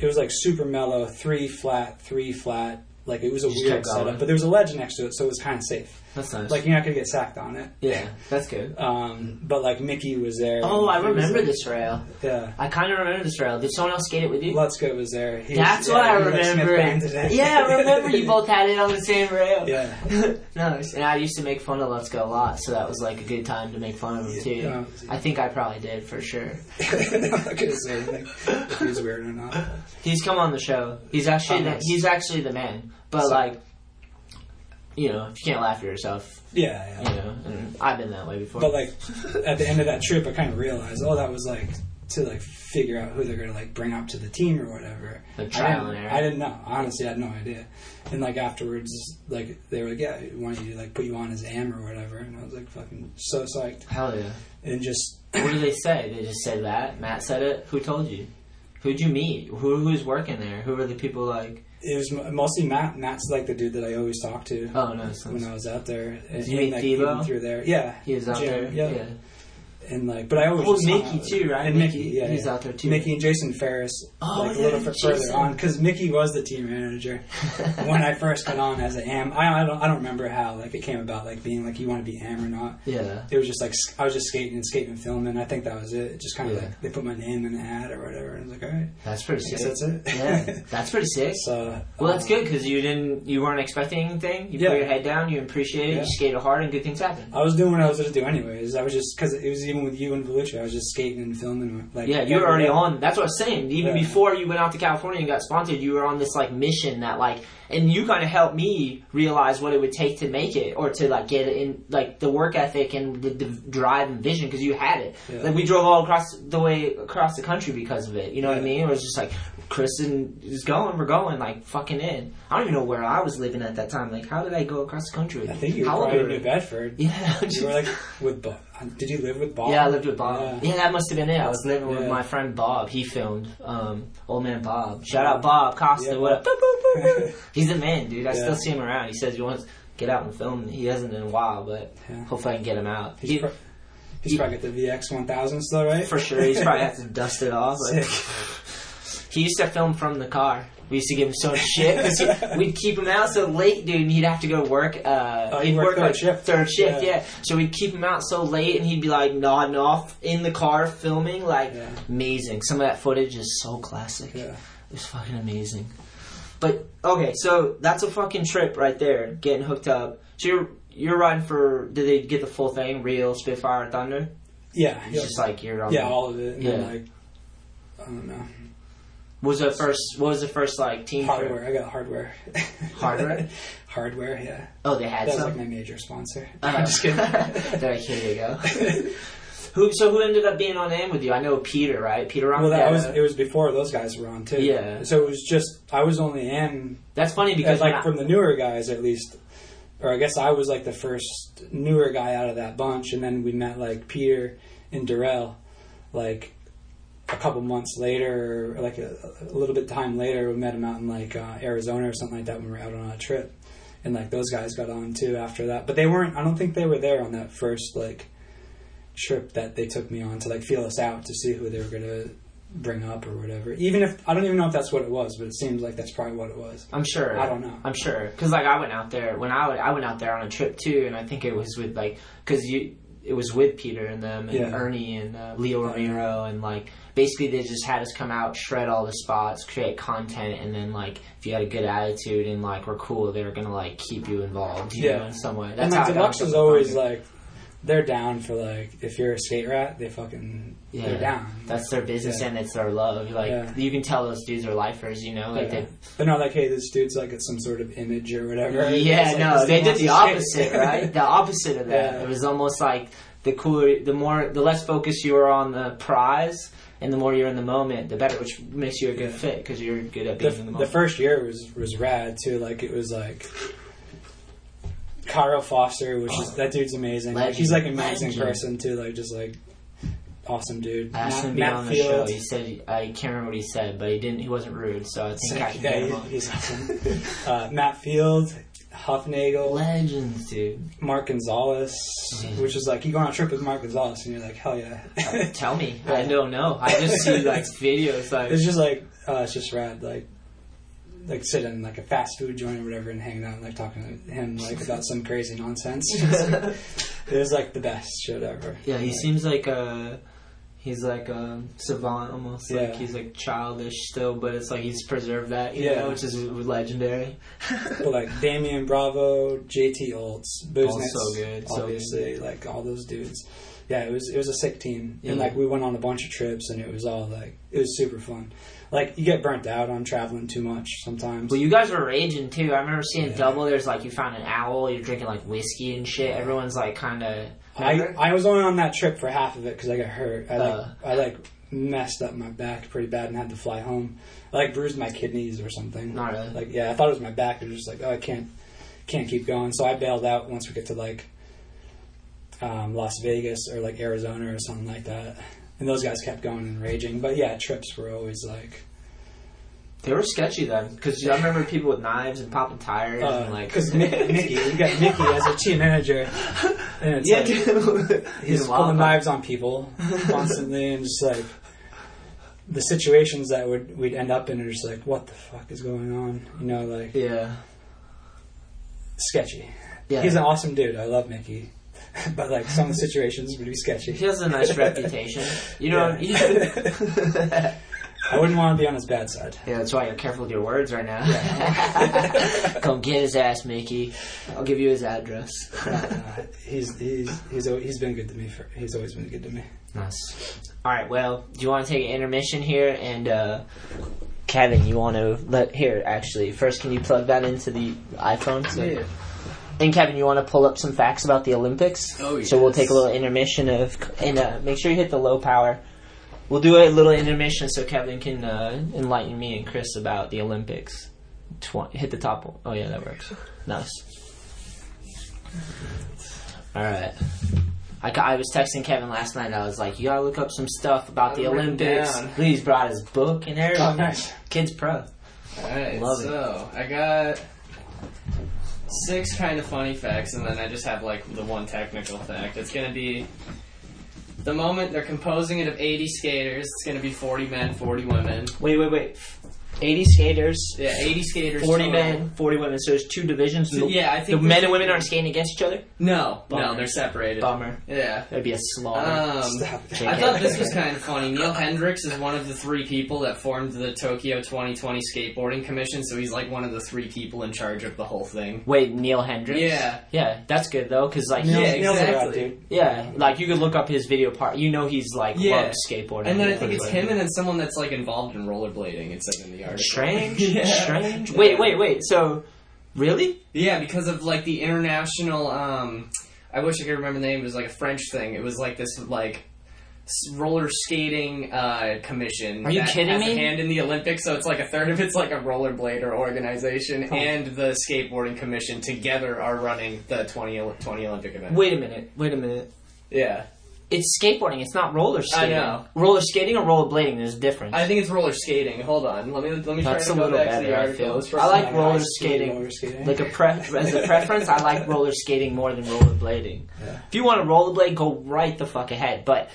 It was like super mellow, three flat, three flat. Like it was a Just weird setup, but there was a ledge next to it, so it was kind of safe. That's nice. Like you're not gonna get sacked on it. yeah, that's good. Um, but like Mickey was there. Oh, I remember like- this rail. Yeah, I kind of remember this rail. Did someone else skate it with you? Let's was there. He That's was, what yeah, I he, like, remember. yeah, I remember you both had it on the same rail. Yeah, nice. And I used to make fun of Let's a lot, so that was like a good time to make fun of him too. Yeah. I think I probably did for sure. I'm not gonna say anything if he's weird or not. He's come on the show. He's actually Oh, the, nice. he's actually the man. But So- like, you know, if you can't laugh at yourself, Yeah, yeah. you know, and I've been that way before. But like at the end of that trip, I kind of realized, oh, that was like to like figure out who they're gonna like bring up to the team or whatever. I trial didn't- and error. I didn't know. Honestly, I had no idea. And like afterwards, like they were like, "Yeah, we want you to like put you on as AM or whatever," and I was like, "Fucking so psyched." Hell yeah. And just What did they say? They just said that. Matt said it. Who told you? Who'd you meet? Who who's working there? Who were the people like? It was mostly Matt. Matt's like the dude that I always talk to Oh it's when I was out there. Did you meet like, Devo? through there, yeah, he was out Jim, there. yeah. Yeah. And like, but I always Oh, Mickey out- too, right? And Mickey, Mickey, yeah, he's yeah. out there too. Mickey and Jason Ferris, Oh, like a little bit further on, because Mickey was the team manager when I first got on as an AM. I, I don't, I don't remember how like it came about, like being like you want to be AM or not. Yeah. It was just like I was just skating and skating and filming. I think that was it. It just kind of Yeah. like they put my name in the ad or whatever, and I was like, all right, That's pretty I sick. guess that's it. yeah, that's pretty sick. so Well, that's um, good because you didn't, you weren't expecting anything. You Yeah. put your head down, you appreciated it, Yeah. you skated hard, and good things happen. I was doing what I was going to do anyways. I was just because it was even with you and Vellucci, I was just skating and filming. Like Yeah, you were already day. on. That's what I was saying. Even Yeah. before you went out to California and got sponsored, you were on this like mission that like, and you kind of helped me realize what it would take to make it or to like get it in like the work ethic and the, the drive and vision because you had it. Yeah. Like we drove all across the way across the country because of it. You know what I mean? It was just like Kristen is going. We're going like fucking in. I don't even know where I was living at that time. Like, how did I go across the country? I think you were How probably in New? Bedford. Yeah, You were like with Bob. Did you live with Bob? Yeah, I lived with Bob. Yeah, that must have been it. I was living with my friend Bob. He filmed. Um, old man Bob. Shout out Bob Costa. Yeah, what up? He's a man, dude. I Yeah. still see him around. He says he wants to get out and film. He hasn't in a while, but Yeah. hopefully I can get him out. He's, He- pro- he's probably got the VX 1000 still, right? for sure, he's probably have to dust it off. Like. He used to film from the car. We used to give him so much shit because we'd keep him out so late, dude. And he'd have to go work. Uh, Oh, he'd work work third like shift. third shift, Yeah. yeah. So we'd keep him out so late, and he'd be like nodding off in the car filming. Like Yeah. amazing. Some of that footage is so classic. Yeah. It's fucking amazing. But okay, so that's a fucking trip right there. Getting hooked up. So you're you're riding for? Did they get the full thing? Real Spitfire Thunder? Yeah. It's yeah. just like you're on. Yeah, the- all of it. And Yeah. like, I don't know. What was the first? What was the first like team trip? Hardware. I got hardware. Hardware? hardware, yeah. Oh, they had That was like my major sponsor. Uh, I'm just kidding. They're like, here you go. who? So who ended up being on AM with you? I know Peter, right? Peter on. well, that Ronquillo. was it was before those guys were on too. Yeah. So it was just I was only in That's funny because like I- from the newer guys at least, or I guess I was like the first newer guy out of that bunch, and then we met like Peter and Darrell, like a couple months later, like a, a little bit time later, we met him out in like uh, Arizona or something like that when we were out on a trip, and like those guys got on too after that, but they weren't. I don't think they were there on that first like trip that they took me on to like feel us out to see who they were gonna bring up or whatever. Even if I don't even know if that's what it was, but it seems like that's probably what it was. I'm sure. I don't know. I'm sure because like I went out there when I, I went out there on a trip too, and I think it was with like because you it was with Peter and them and Yeah. Ernie and uh, Leo Romero and like basically they just had us come out, shred all the spots, create content, and then like if you had a good attitude and like were cool, they were gonna like keep you involved, you Yeah. know, in some way. and That's like how Deluxe is always like they're down for like if you're a skate rat, they fucking Yeah, they're down. That's their business Yeah. and it's their love. Like Yeah. you can tell those dudes are lifers, you know. Like Yeah. They're not like, hey, this dude's like it's some sort of image or whatever. yeah, like, no, they did the wants to skate. opposite, right? The opposite of that. It was almost like the cooler, the more, the less focused you are on the prize, and the more you're in the moment, the better, which makes you a good fit because you're good at the, being in the moment. the first year was was rad too. Like it was like Kyle Foster, which is that dude's amazing. Legend. he's like an amazing Legend. person too. Like just like awesome dude. I asked him to be Matt on the Field. show. He said I can't remember what he said, but he didn't. He wasn't rude, so I think I can yeah, get him he- on. he's awesome. uh, Matt Field, Hufnagel, Legends, dude. Mark Gonzalez, Mhm. which is like you go on a trip with Mark Gonzalez and you're like, hell yeah. Uh, Tell me, I don't know. I just see like videos, like it's just like uh, it's just rad. Like like sit in like a fast food joint or whatever and hanging out and like talking to him like about some crazy nonsense. It was like the best shit ever. Yeah, he seems like a he's like a savant almost. Yeah. Like he's like childish still, but it's like he's preserved that, you Yeah. know, which is legendary. But like Damian Bravo, JT Olds, Busenitz, Oh, so good, so obviously, like all those dudes. Yeah, it was it was a sick team, and like we went on a bunch of trips, and it was all like it was super fun. Like you get burnt out on traveling too much sometimes. Well, you guys were raging too. I remember seeing Yeah. double. There's like you found an owl. You're drinking like whiskey and shit. Everyone's like kind of. I I was only on that trip for half of it because I got hurt. I like Uh. I like messed up my back pretty bad and had to fly home. I like bruised my kidneys or something. Not really. Like yeah, I thought it was my back. It was just like oh I can't can't keep going. So I bailed out once we get to like um, Las Vegas or like Arizona or something like that. And those guys kept going and raging. But yeah, trips were always like They were sketchy then, because I remember people with knives and popping tires and like. because Uh, Mickey, we got Mickey as a team manager, and it's yeah, like, he's pulling knives on people constantly, and just like the situations that would we'd end up in are just like, what the fuck is going on? You know, like Yeah. sketchy. Yeah. He's an awesome dude. I love Mickey, but like some of the situations would be sketchy. He has a nice reputation. You know. Yeah. I wouldn't want to be on his bad side. Yeah, that's why you're careful with your words right now. Come get his ass, Mickey. I'll give you his address. Uh, he's he's he's he's been good to me. For, he's always been good to me. nice. All right. Well, do you want to take an intermission here? And uh, Kevin, you want to let here? Actually, first, can you plug that into the iPhone? So- Yeah. And Kevin, you want to pull up some facts about the Olympics? Oh, yeah. So we'll take a little intermission of, and uh, make sure you hit the low power. We'll do a little intermission so Kevin can uh, enlighten me and Chris about the Olympics. Tw- hit the top one. Oh yeah, that works. Nice. All right. I, I was texting Kevin last night. I was like, "You gotta look up some stuff about the I've written Olympics." He's brought his book and everything. Oh, nice. Kids pro. Alright, Love it. so I got six kind of funny facts, and then I just have like the one technical fact. It's gonna be the moment they're composing it of 80 skaters. It's gonna be 40 men, 40 women. Wait, wait, wait. Eighty skaters. Yeah, 80 skaters. Forty total. men, forty women. So there's two divisions. So, yeah, I think the men and women aren't skating against each other. No, no, they're separated. Bummer. Yeah. That'd be a slaughter. Um. I thought this was kind of funny. Neal Hendrix is one of the three people that formed the Tokyo 2020 Skateboarding Commission, so he's like one of the three people in charge of the whole thing. Wait, Neal Hendrix. Yeah. yeah, that's good though, because like, Neil- Yeah, exactly. dude. yeah, like you could look up his video part. You know, he's like Yeah. loves skateboarding. And then I think it's him and then someone that's like involved in rollerblading. It said in the article. Strange, Yeah. strange. Wait, wait, wait. So, really? Yeah, because of like the international. um I wish I could remember the name. It was like a French thing. It was like this like roller skating uh, commission. Are you that kidding has me? Hand in the Olympics, so it's like a third of it's like a rollerblader organization, and the skateboarding commission together are running the 20, 20 Olympic event. Wait a minute. Wait a minute. Yeah, It's skateboarding. It's not roller skating. I know. Roller skating or rollerblading. There's a difference. I think it's roller skating. Hold on, let me let me try to go little back to the I article. feel. It's from- I like Like roller skating. roller skating. Like a pre- as a preference, I like roller skating more than rollerblading. If you want to rollerblade, go right the fuck ahead. But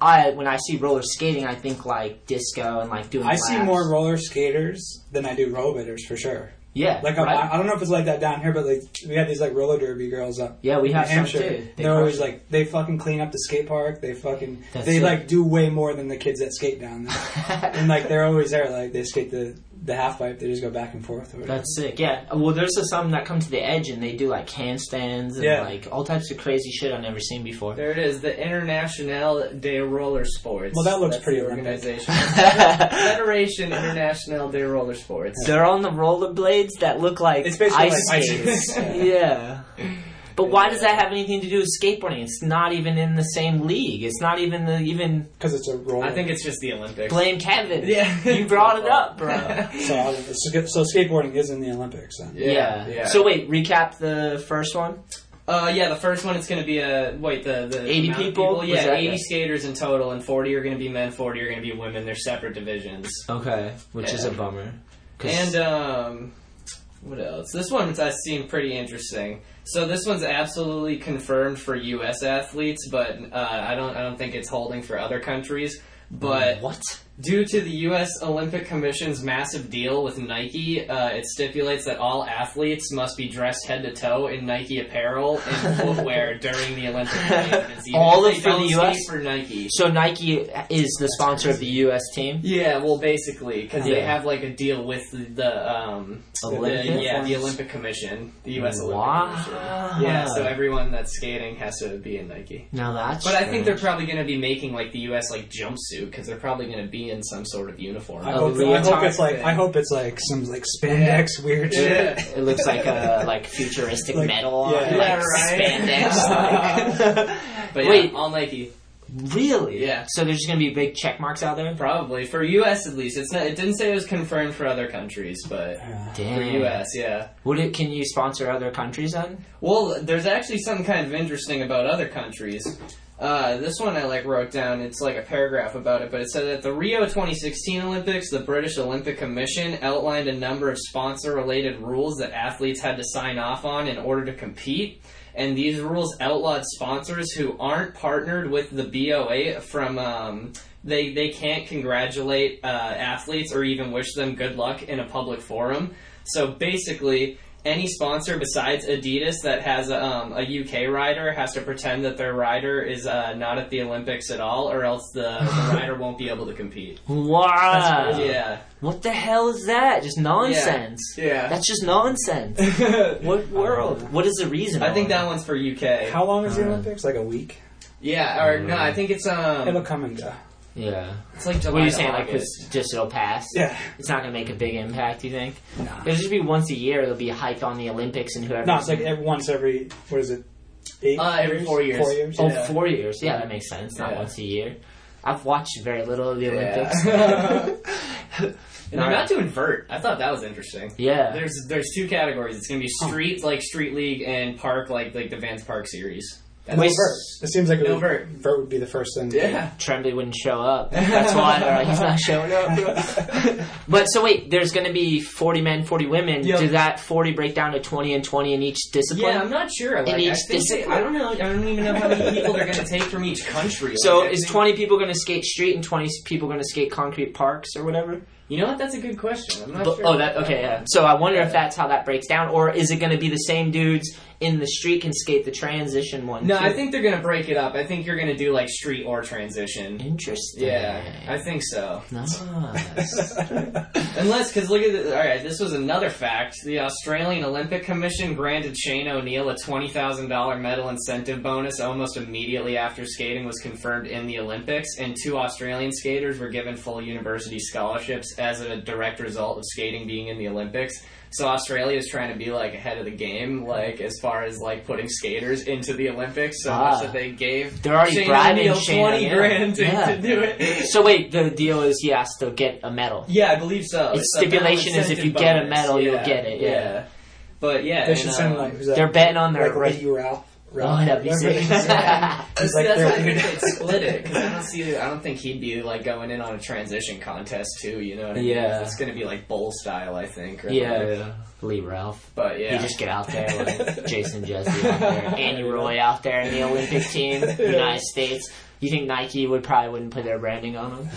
I, when I see roller skating, I think like disco and like doing. I see more roller skaters than I do rollerbladers for sure. Yeah, Like right. I, I don't know if it's like that down here, but like we have these like roller derby girls up. Yeah, we have some Hampshire. too. They are always like they fucking clean up the skate park. They fucking That's they it. like do way more than the kids that skate down there. and like they're always there. Like they skate the the half pipe. They just go back and forth. Or. That's sick. Yeah. Uh, well, there's some that come to the edge and they do like handstands and Yeah. like all types of crazy shit I've never seen before. There it is, the International de Roller Sports. Well, that looks That's pretty the organization. Federation International de Roller Sports. They're on the rollerblades that look like It's basically ice like ice skates. skates. yeah. But why does that have anything to do with skateboarding? It's not even in the same league. It's not even the even because it's a roller. I think it's just the Olympics. blame Kevin. Yeah. You brought it up, bro. so. So so skateboarding is in the Olympics. Then. Yeah. yeah. So wait, recap the first one. Uh, yeah, the first one it's going to be a wait the the 80 amount of people? Yeah, that- eighty skaters in total, and forty are going to be men, forty are going to be women. They're separate divisions. Okay, which is a bummer. And um, what else? This one I seemed pretty interesting. So this one's absolutely confirmed for U.S. athletes, but uh, I don't I don't think it's holding for other countries. But what? Due to the U.S. Olympic Commission's massive deal with Nike, uh, it stipulates that all athletes must be dressed head to toe in Nike apparel and footwear during the Olympic Games. All of for the US? for Nike. So Nike is the sponsor of the U.S. team. Yeah, well, basically, because they have like a deal with the, the um, Olympic the, yeah, the? Olympic Commission, the U.S. Wow. Olympic Commission. Yeah, so everyone that's skating has to be in Nike. Now that's. But I think they're probably going to be making like the U.S. like jumpsuit because they're probably going to be in some sort of uniform. I Oh, hope, I hope it's like thing. I hope it's like some like spandex weird shit. Yeah. It looks like a like futuristic Like- metal, yeah. like Yeah, right. spandex. like- But yeah, Wait. all Nike. really? Yeah. So there's just gonna be big check marks out there. Probably for U.S. at least. It's not. It didn't say it was confirmed for other countries, but for U.S. Yeah. Would it? Can you sponsor other countries then? Well, there's actually something kind of interesting about other countries. Uh, this one I like wrote down. It's like a paragraph about it, but it said that the Rio 2016 Olympics, the British Olympic Commission outlined a number of sponsor-related rules that athletes had to sign off on in order to compete. And these rules outlawed sponsors who aren't partnered with the BOA from. Um, they they can't congratulate uh, athletes or even wish them good luck in a public forum. So basically, any sponsor besides Adidas that has a, um, a UK rider has to pretend that their rider is uh, not at the Olympics at all, or else the, the rider won't be able to compete. Wow. Yeah. What the hell is that? Just nonsense. Yeah. That's just nonsense. what world? What is the reason? I think of that one's for UK. How long is the Olympics? Like a week. Yeah, or no, I think it's um. It'll come and go. Yeah. it's like July. What are you to saying? Like, August. it's just it'll pass. Yeah. It's not gonna make a big impact. You think? It'll just be once a year. It'll be hyped on the Olympics and whoever. No, it's like every, once every what is it? Eight Uh, every four years. Four years. Oh, Yeah. four years. Yeah, that makes sense. Not Yeah. once a year. I've watched very little of the Olympics. and they're not doing vert. I thought that was interesting. Yeah. There's there's two categories. It's gonna be street like street league and park like like the Vans Park series. No vert. It seems like it No would, vert. vert would be the first thing. Tremblay wouldn't show up. That's why they're like, he's not showing up. but so wait, there's going to be 40 men, 40 women. Yep. Does that 40 break down to 20 and 20 in each discipline? Yeah, I'm not sure. Like, in I, each think they, discipline. I don't know. I don't even know how many people they're gonna take from each country. So Like, is think- 20 people going to skate street and 20 people going to skate concrete parks or whatever? You know what? That's a good question. I'm not But- sure. oh, that okay. Yeah. So I wonder if that's how that breaks down, or is it going to be the same dudes in the street can skate the transition one? No, too? I think they're gonna break it up. I think you're gonna do like street or transition. Interesting. Yeah, I think so. Nice. Unless, because look at the, all right, this was another fact. The Australian Olympic Commission granted Shane O'Neill a twenty thousand dollar medal incentive bonus almost immediately after skating was confirmed in the Olympics, and two Australian skaters were given full university scholarships as a direct result of skating being in the Olympics. So Australia is trying to be like ahead of the game, like as far as like putting skaters into the Olympics. So Ah. much that they gave They're already Shane bribing O'Neill Shane twenty O'Neill. grand to, Yeah. to do it. So wait, the deal is he has to get a medal. Yeah, I believe so. Its a stipulation is if you incentive get a bonus. medal, you'll get it, yeah. But yeah, They and, should send um, like who's that? They're betting on their like right- Lee Ralph. Oh, that'd be sick. he's, That's, he's like that's why I think leader. they'd split it because I don't see. I don't think he'd be like going in on a transition contest too. You know what I mean? Yeah. it's going to be like bowl style, I think. Or Yeah, Lee Ralph. But yeah, You just get out there like Jason Jessee out there, Andy Roy out there in the Olympic team, United States. You think Nike would probably wouldn't put their branding on them?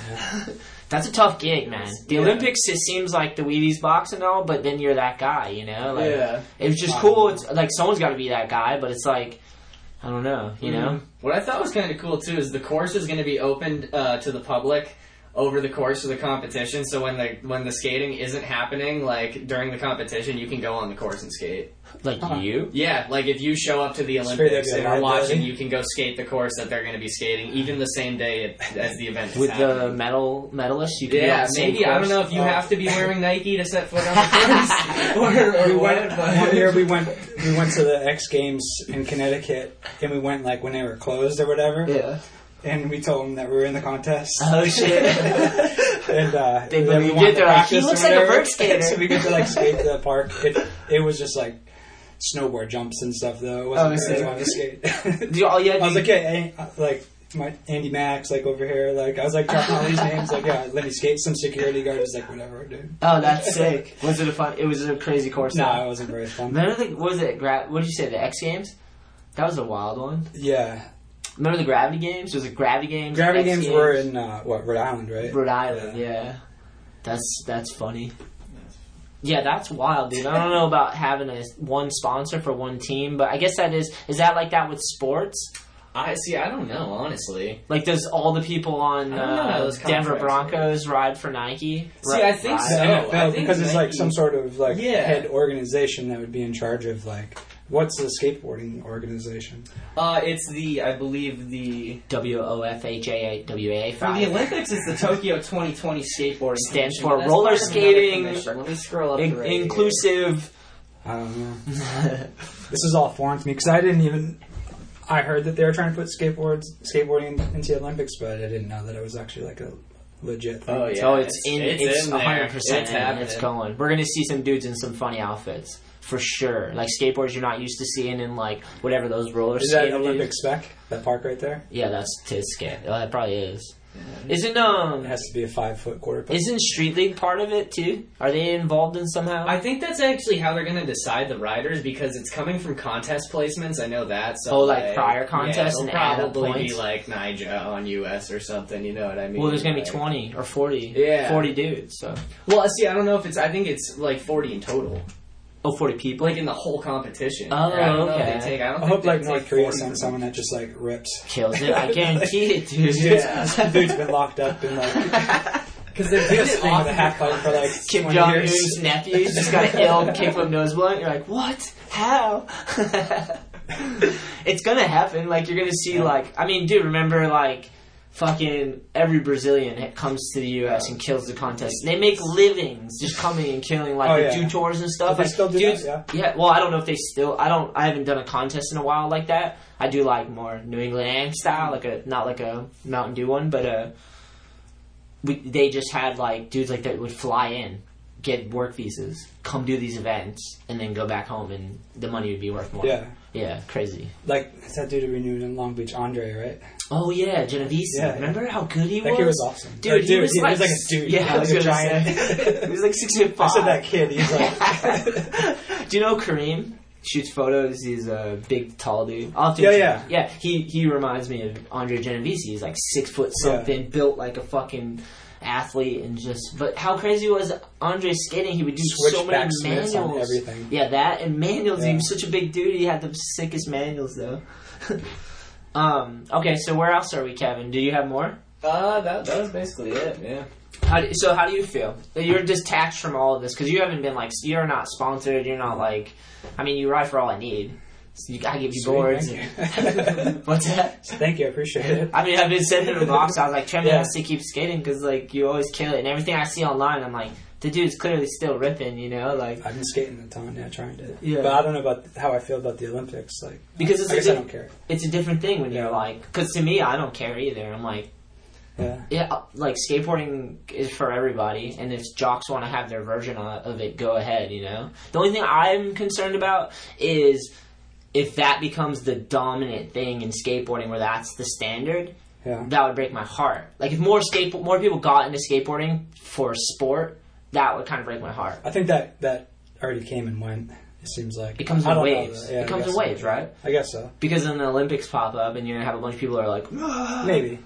That's a tough gig, man. The Yeah. Olympics, it seems like the Wheaties box and all, but then you're that guy, you know? Like, Yeah. It was just Wow. cool. It's like someone's got to be that guy, but it's like, I don't know, you know? Mhm. What I thought was kind of cool too is the course is going to be opened uh, to the public over the course of the competition. So when the when the skating isn't happening, like during the competition, you can go on the course and skate. Like uh-huh. you? Yeah, like if you show up to the Olympics your and are watching, you can go skate the course that they're going to be skating, even the same day as the event is With the medal medalists, you can yeah, the same maybe I don't know if you Oh. have to be wearing Nike to set foot on the course or, or we what. went but- one year. We went. We went to the X Games in Connecticut, and we went like when they were closed or whatever. Yeah. And we told them that we were in the contest. Oh, shit. and uh, They then we wanted it, to they're like, "He looks like a whatever." vert skater. so we got to like skate to the park. It, it was just like snowboard jumps and stuff though. It wasn't Oh, very fun to skate. Do you- all you had I was like, yeah, eh, like my Andy Max, like over here, like I was like dropping all these names, like yeah, let me skate. Some security guard was like, whatever, dude. Oh, that's sick. Was it a fun? It was a crazy course. No, though. it wasn't very fun. Remember the what was it? What did you say? The X Games. That was a wild one. Yeah, Remember the Gravity Games? Was a Gravity Games? gravity X games were in uh, what Rhode Island, right? Rhode Island. Yeah. That's that's funny. Yeah, that's wild, dude. I don't know about having a one sponsor for one team, but I guess that is is that like that with sports? I see. I don't know, honestly. Like, does all the people on I don't know how uh, those Denver contracts Broncos ride for Nike? See, I think Ride? so. No, I think because it's like some sort of like Yeah. head organization that would be in charge of like what's the skateboarding organization? Uh, it's the I believe the W O F H A W A for the Olympics. It's the Tokyo 2020 skateboarding Stands Commission, for that's roller part of another skating, commission. Let me scroll up. In- the right here. inclusive. I don't know. this is all foreign to me because I didn't even. I heard that they were trying to put skateboards, skateboarding into the Olympics, but I didn't know that it was actually like a legit thing. Oh, yeah. oh, it's, it's- in. it's It's in there. hundred percent. It's It's happening. going. We're gonna see some dudes in some funny outfits for sure. Like skateboards you're not used to seeing in like whatever those roller Is that skating Olympic dudes. spec? That park right there? Yeah, that's Tisket. Oh, that probably is. Isn't um It has to be a five foot quarter. pipe. isn't Street League part of it too? Are they involved in somehow? I think that's actually how they're going to decide the riders because it's coming from contest placements. I know that. So Oh, like prior yeah, contests it'll and add up probably be like Nyjah Huston or something. You know what I mean? well, there's gonna be twenty or forty. Yeah. forty dudes. So Well, see, I don't know if it's. I think it's like 40 in total, oh, 40 people. like in the whole competition. Oh, I don't know if okay. they take. I don't I hope like North Korea 40 sends someone that just like rips. Kills it. I guarantee it, dude. This dude's been locked up in like because they're doing this thing off with a the half pipe for like Kim Jong. Un's nephew just got an ill kickflip nose blunt. You're like, what? How? it's gonna happen. Like you're gonna see. Like I mean, dude, remember like fucking every Brazilian comes to the U.S. and kills the contest. They make livings just coming and killing like Oh, the yeah. do tours and stuff. But they still do dudes- that, yeah. Well, I don't know if they still. I don't. I haven't done a contest in a while like that. I do like more New England style, like a not like a Mountain Dew one, but uh, we they just had like dudes like that would fly in, get work visas, come do these events, and then go back home, and the money would be worth more. Yeah. Yeah, crazy. Like it's that dude who renewed in Long Beach, Andre, right? Oh yeah, Genovese. Yeah. Remember how good he That was? kid was awesome. Dude, Like, he, dude, was, he like, was like a dude. Yeah, He was was like a giant. say. he was like six foot I five. said that kid. He's like, Do you know Kareem? Shoots photos. He's a big, tall dude. I'll have to Yeah, yeah. yeah. He he reminds me of Andre Genovese. He's like six foot something, built like a fucking athlete, and just. But how crazy was Andre skating? He would do so many Switchback Smiths on manuals. everything. Yeah, that and manuals. He was such a big dude. He had the sickest manuals though. um. Okay, so where else are we, Kevin? Do you have more? Uh, that, that was basically it, yeah. How do, so how do you feel? You're detached from all of this because you haven't been like you're not sponsored. You're not like, I mean, you ride for all I need. So you, I give you Sweet, boards. thank and- What's that? Thank you, I appreciate it. I mean, I've been sending him a box. I was like, Trevor Yeah. has to keep skating because like you always kill it, and everything I see online, I'm like, the dude's clearly still ripping. You know, like I've been skating a ton, yeah, trying to. Yeah. But I don't know about how I feel about the Olympics. Like, because I, it's I guess I don't care. It's a different thing when you're like, because to me, I don't care either. I'm like. Yeah. Yeah, uh, like skateboarding is for everybody, and if jocks want to have their version of of it, go ahead. You know, the only thing I'm concerned about is if that becomes the dominant thing in skateboarding, where that's the standard. Yeah. That would break my heart. Like if more skate, more people got into skateboarding for sport, that would kind of break my heart. I think that that already came and went. It seems like It comes in waves. Yeah, it comes in guess waves, so. right? I guess so. Because then the Olympics pop up, and you're gonna have a bunch of people that are like, Maybe.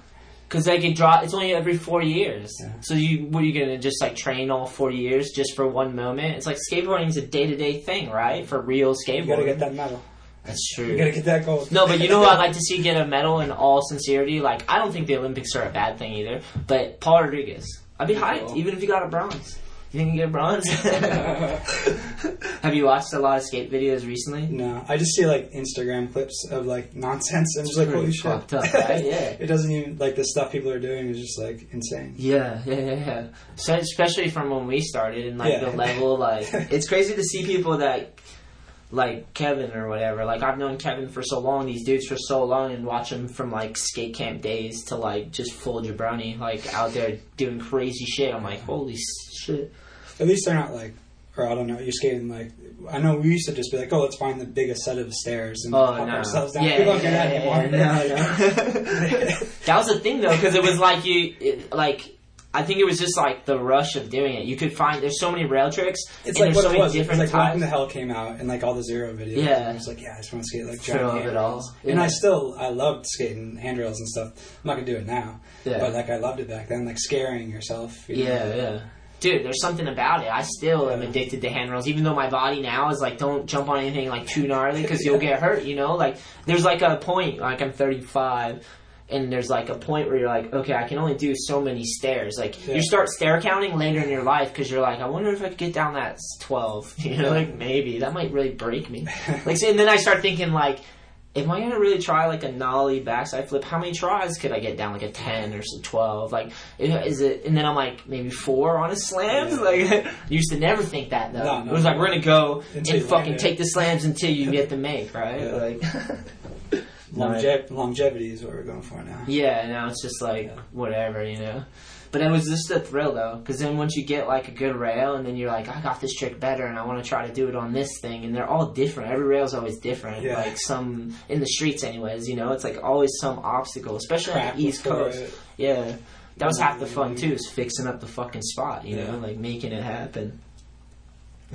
Because they could draw. It's only every four years. So you, what are you gonna just like train all four years just for one moment? It's like skateboarding is a day to day thing, right? For real skateboarding. You gotta get that medal. That's true. You gotta get that gold. No, but you know what I'd like to see get a medal in all sincerity. Like I don't think the Olympics are a bad thing either. But Paul Rodriguez, I'd be hyped even if he got a bronze. You think he can get a bronze? Have you watched a lot of skate videos recently? No, I just see like Instagram clips of like nonsense and just like pretty holy shit. fucked up, right? Yeah. it doesn't even like the stuff people are doing is just like insane. Yeah, yeah, yeah, yeah. So especially from when we started and like Yeah. the level, like it's crazy to see people that like Kevin or whatever. Like I've known Kevin for so long, these dudes for so long, and watch them from like skate camp days to like just full jabroni, like out there doing crazy shit. I'm like, holy shit. At least they're not like, or I don't know, you're skating like. I know we used to just be like, oh, let's find the biggest set of stairs and Oh pop no! ourselves down. Yeah, we don't yeah, do that anymore. yeah, no, no. that was the thing though, because it was like you, it, like. I think it was just like the rush of doing it. You could find there's so many rail tricks. It's like what so it was. It's different like types. to Hell came out and like all the zero videos. Yeah. And I was like, yeah, I just want to skate like giant it handrails. all. And. I still, I loved skating handrails and stuff. I'm not gonna do it now. Yeah. But like I loved it back then, like scaring yourself. you know? Yeah, yeah. Dude, there's something about it. I still am addicted to handrails, even though my body now is like, don't jump on anything like too gnarly because you'll get hurt. You know, like there's like a point. Like I'm 35, and there's like a point where you're like, okay, I can only do so many stairs. Like Yeah. you start stair counting later in your life because you're like, I wonder if I could get down that 12. You know, like maybe that might really break me. like, so- and then I start thinking like. Am I'm gonna really try like a nollie backside flip? How many tries could I get down? Like a ten or some twelve? Like is it? And then I'm like maybe four on a slams. Like used to never think that though. No, no. it was like we're gonna go Until and fucking take the slams until you get the make right. Yeah. Like Longe- longevity is what we're going for now. yeah, now it's just like whatever you know. But it was just the thrill though, because then once you get like a good rail, and then you're like, I got this trick better, and I want to try to do it on this thing, and they're all different. Every rail's always different. Yeah. Like some in the streets, anyways. You know, it's like always some obstacle, especially on the East Coast. it. Yeah, that was half the mm-hmm. fun too, is fixing up the fucking spot. You know, like making it happen.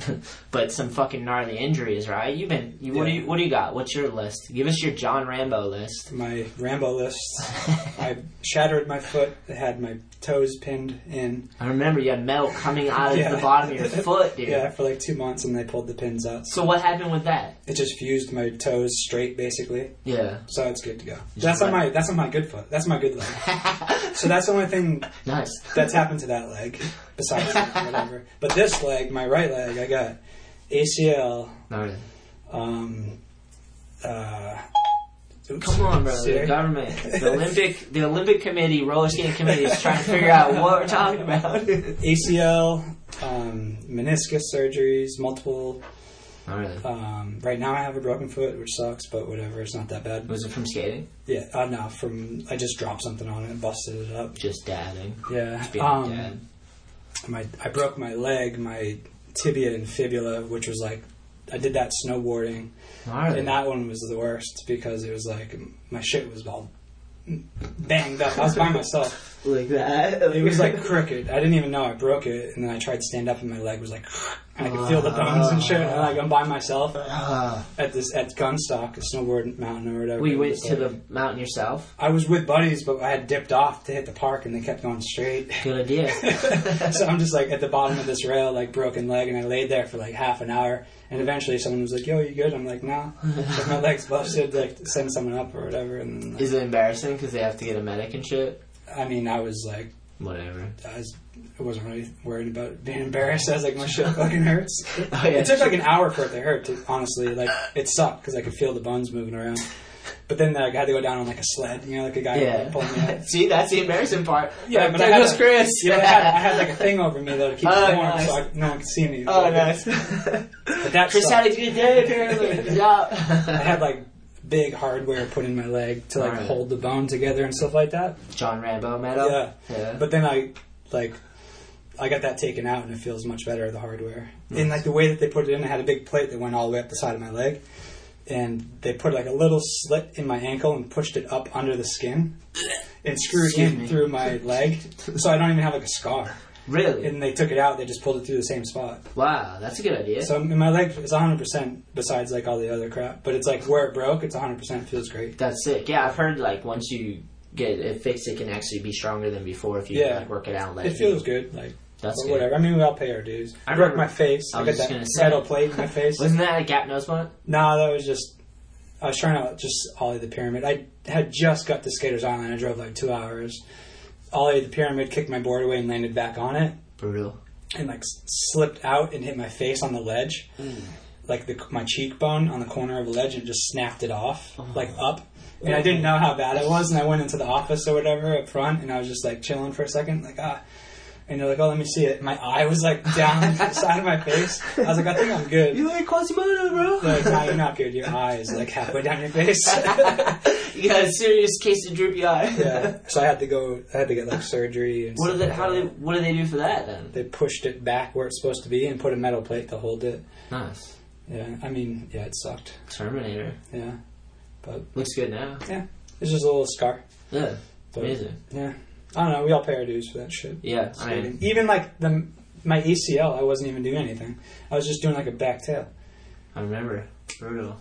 but some fucking gnarly injuries, right? You've been. You, what do you What do you got? What's your list? Give us your John Rambo list. My Rambo list. I shattered my foot. I had my toes pinned in. I remember you had metal coming out of Yeah. the bottom of your foot, dude. Yeah, for like two months, and they pulled the pins out. So what happened with that? It just fused my toes straight, basically. Yeah. So it's good to go. That's on my that's on my good foot. That's my good leg. so that's the only thing Nice. that's happened to that leg, besides whatever. But this leg, my right leg, I got ACL, Gnarly. um, uh, Come on, bro. The government, the Olympic, the Olympic Committee, roller skating committee is trying to figure out what we're talking about. ACL, um, meniscus surgeries, multiple. Oh, really? Um, right now I have a broken foot, which sucks, but whatever. It's not that bad. Was it from skating? Yeah, uh, no, from I just dropped something on it and busted it up. Just dadding. Yeah. Just Um, dad. my I broke my leg, my tibia and fibula, which was like I did that snowboarding, Gnarly. and that one was the worst because it was like my shit was all banged up. I was by myself. Like that. It was like crooked. I didn't even know I broke it, and then I tried to stand up, and my leg was like, and I could feel the bones and shit. And like I'm by myself ah. at this at Gunstock, a snowboard mountain or whatever. We went to like- the mountain yourself. I was with buddies, but I had dipped off to hit the park, and they kept going straight. Good idea. so I'm just like at the bottom of this rail, like broken leg, and I laid there for like half an hour. And eventually, someone was like, "Yo, you good?" I'm like, "Nah, Like, my leg's busted." Like, send someone up or whatever. And then, like, Is it uh, embarrassing because they have to get a medic and shit? I mean, I was like, Whatever. I, was, I wasn't really worried about being embarrassed. I was like, my shit fucking hurts. Oh, yeah, it took like an hour for it to hurt. To, honestly, like it sucked because I could feel the bones moving around. But then like, I had to go down on like a sled, you know, like a guy Yeah. pulling me up. See, that's the embarrassing part. Yeah, like, but I there had, goes a, Chris. you know, I, had, I had like a thing over me though to keep Oh, it warm, nice. so I, no one could see me. Oh, So- nice. But that Chris sucked. had a good day apparently. Job. I had like big hardware put in my leg to like Alright. hold the bone together and stuff like that. John Rambo medal. Yeah. Yeah. But then I like I got that taken out and it feels much better the hardware. And like the way that they put it in, I had a big plate that went all the way up the side of my leg. And they put like a little slit in my ankle and pushed it up under the skin and screwed Excuse in me. through my leg. So I don't even have like a scar. Really? And they took it out, they just pulled it through the same spot. wow, that's a good idea. So I mean, my leg is 100% besides like all the other crap. But it's like where it broke, it's 100% feels great. That's sick. Yeah, I've heard like once you get it fixed, it can actually be stronger than before if you Yeah. like, work it out. Like It feels good. Like, That's but good. whatever. I mean, we all pay our dues. I I broke my face. I I, got that metal plate in my face. Wasn't that a gap nose blunt? No, that was just. I was trying to just ollie the pyramid. I had just got to Skaters Island. I drove like two hours. Ollie the pyramid, kicked my board away, and landed back on it, Brutal. and like slipped out and hit my face on the ledge, like the, my cheekbone on the corner of the ledge, and just snapped it off, like up. And I didn't know how bad it was, and I went into the office or whatever up front, and I was just like chilling for a second, like ah. And they're like, "Oh, let me see it." My eye was like down the side of my face. I was like, "I think I'm good." You like Quasimodo, bro? They're like, "No, you're not good. Your eye is like halfway down your face." you got a serious case of droopy eye. yeah. So I had to go. I had to get like surgery and. What stuff they? How do they? What do they do for that then? They pushed it back where it's supposed to be and put a metal plate to hold it. Nice. Yeah. I mean, yeah, it sucked. Terminator. Yeah. But Looks good now. yeah, it's just a little scar. Yeah. But, Amazing. Yeah. I don't know. We all pay our dues for that shit. Yeah. I Skating. mean, Even like the my ACL, I wasn't even doing anything. I was just doing like a back tail. I remember. Brutal.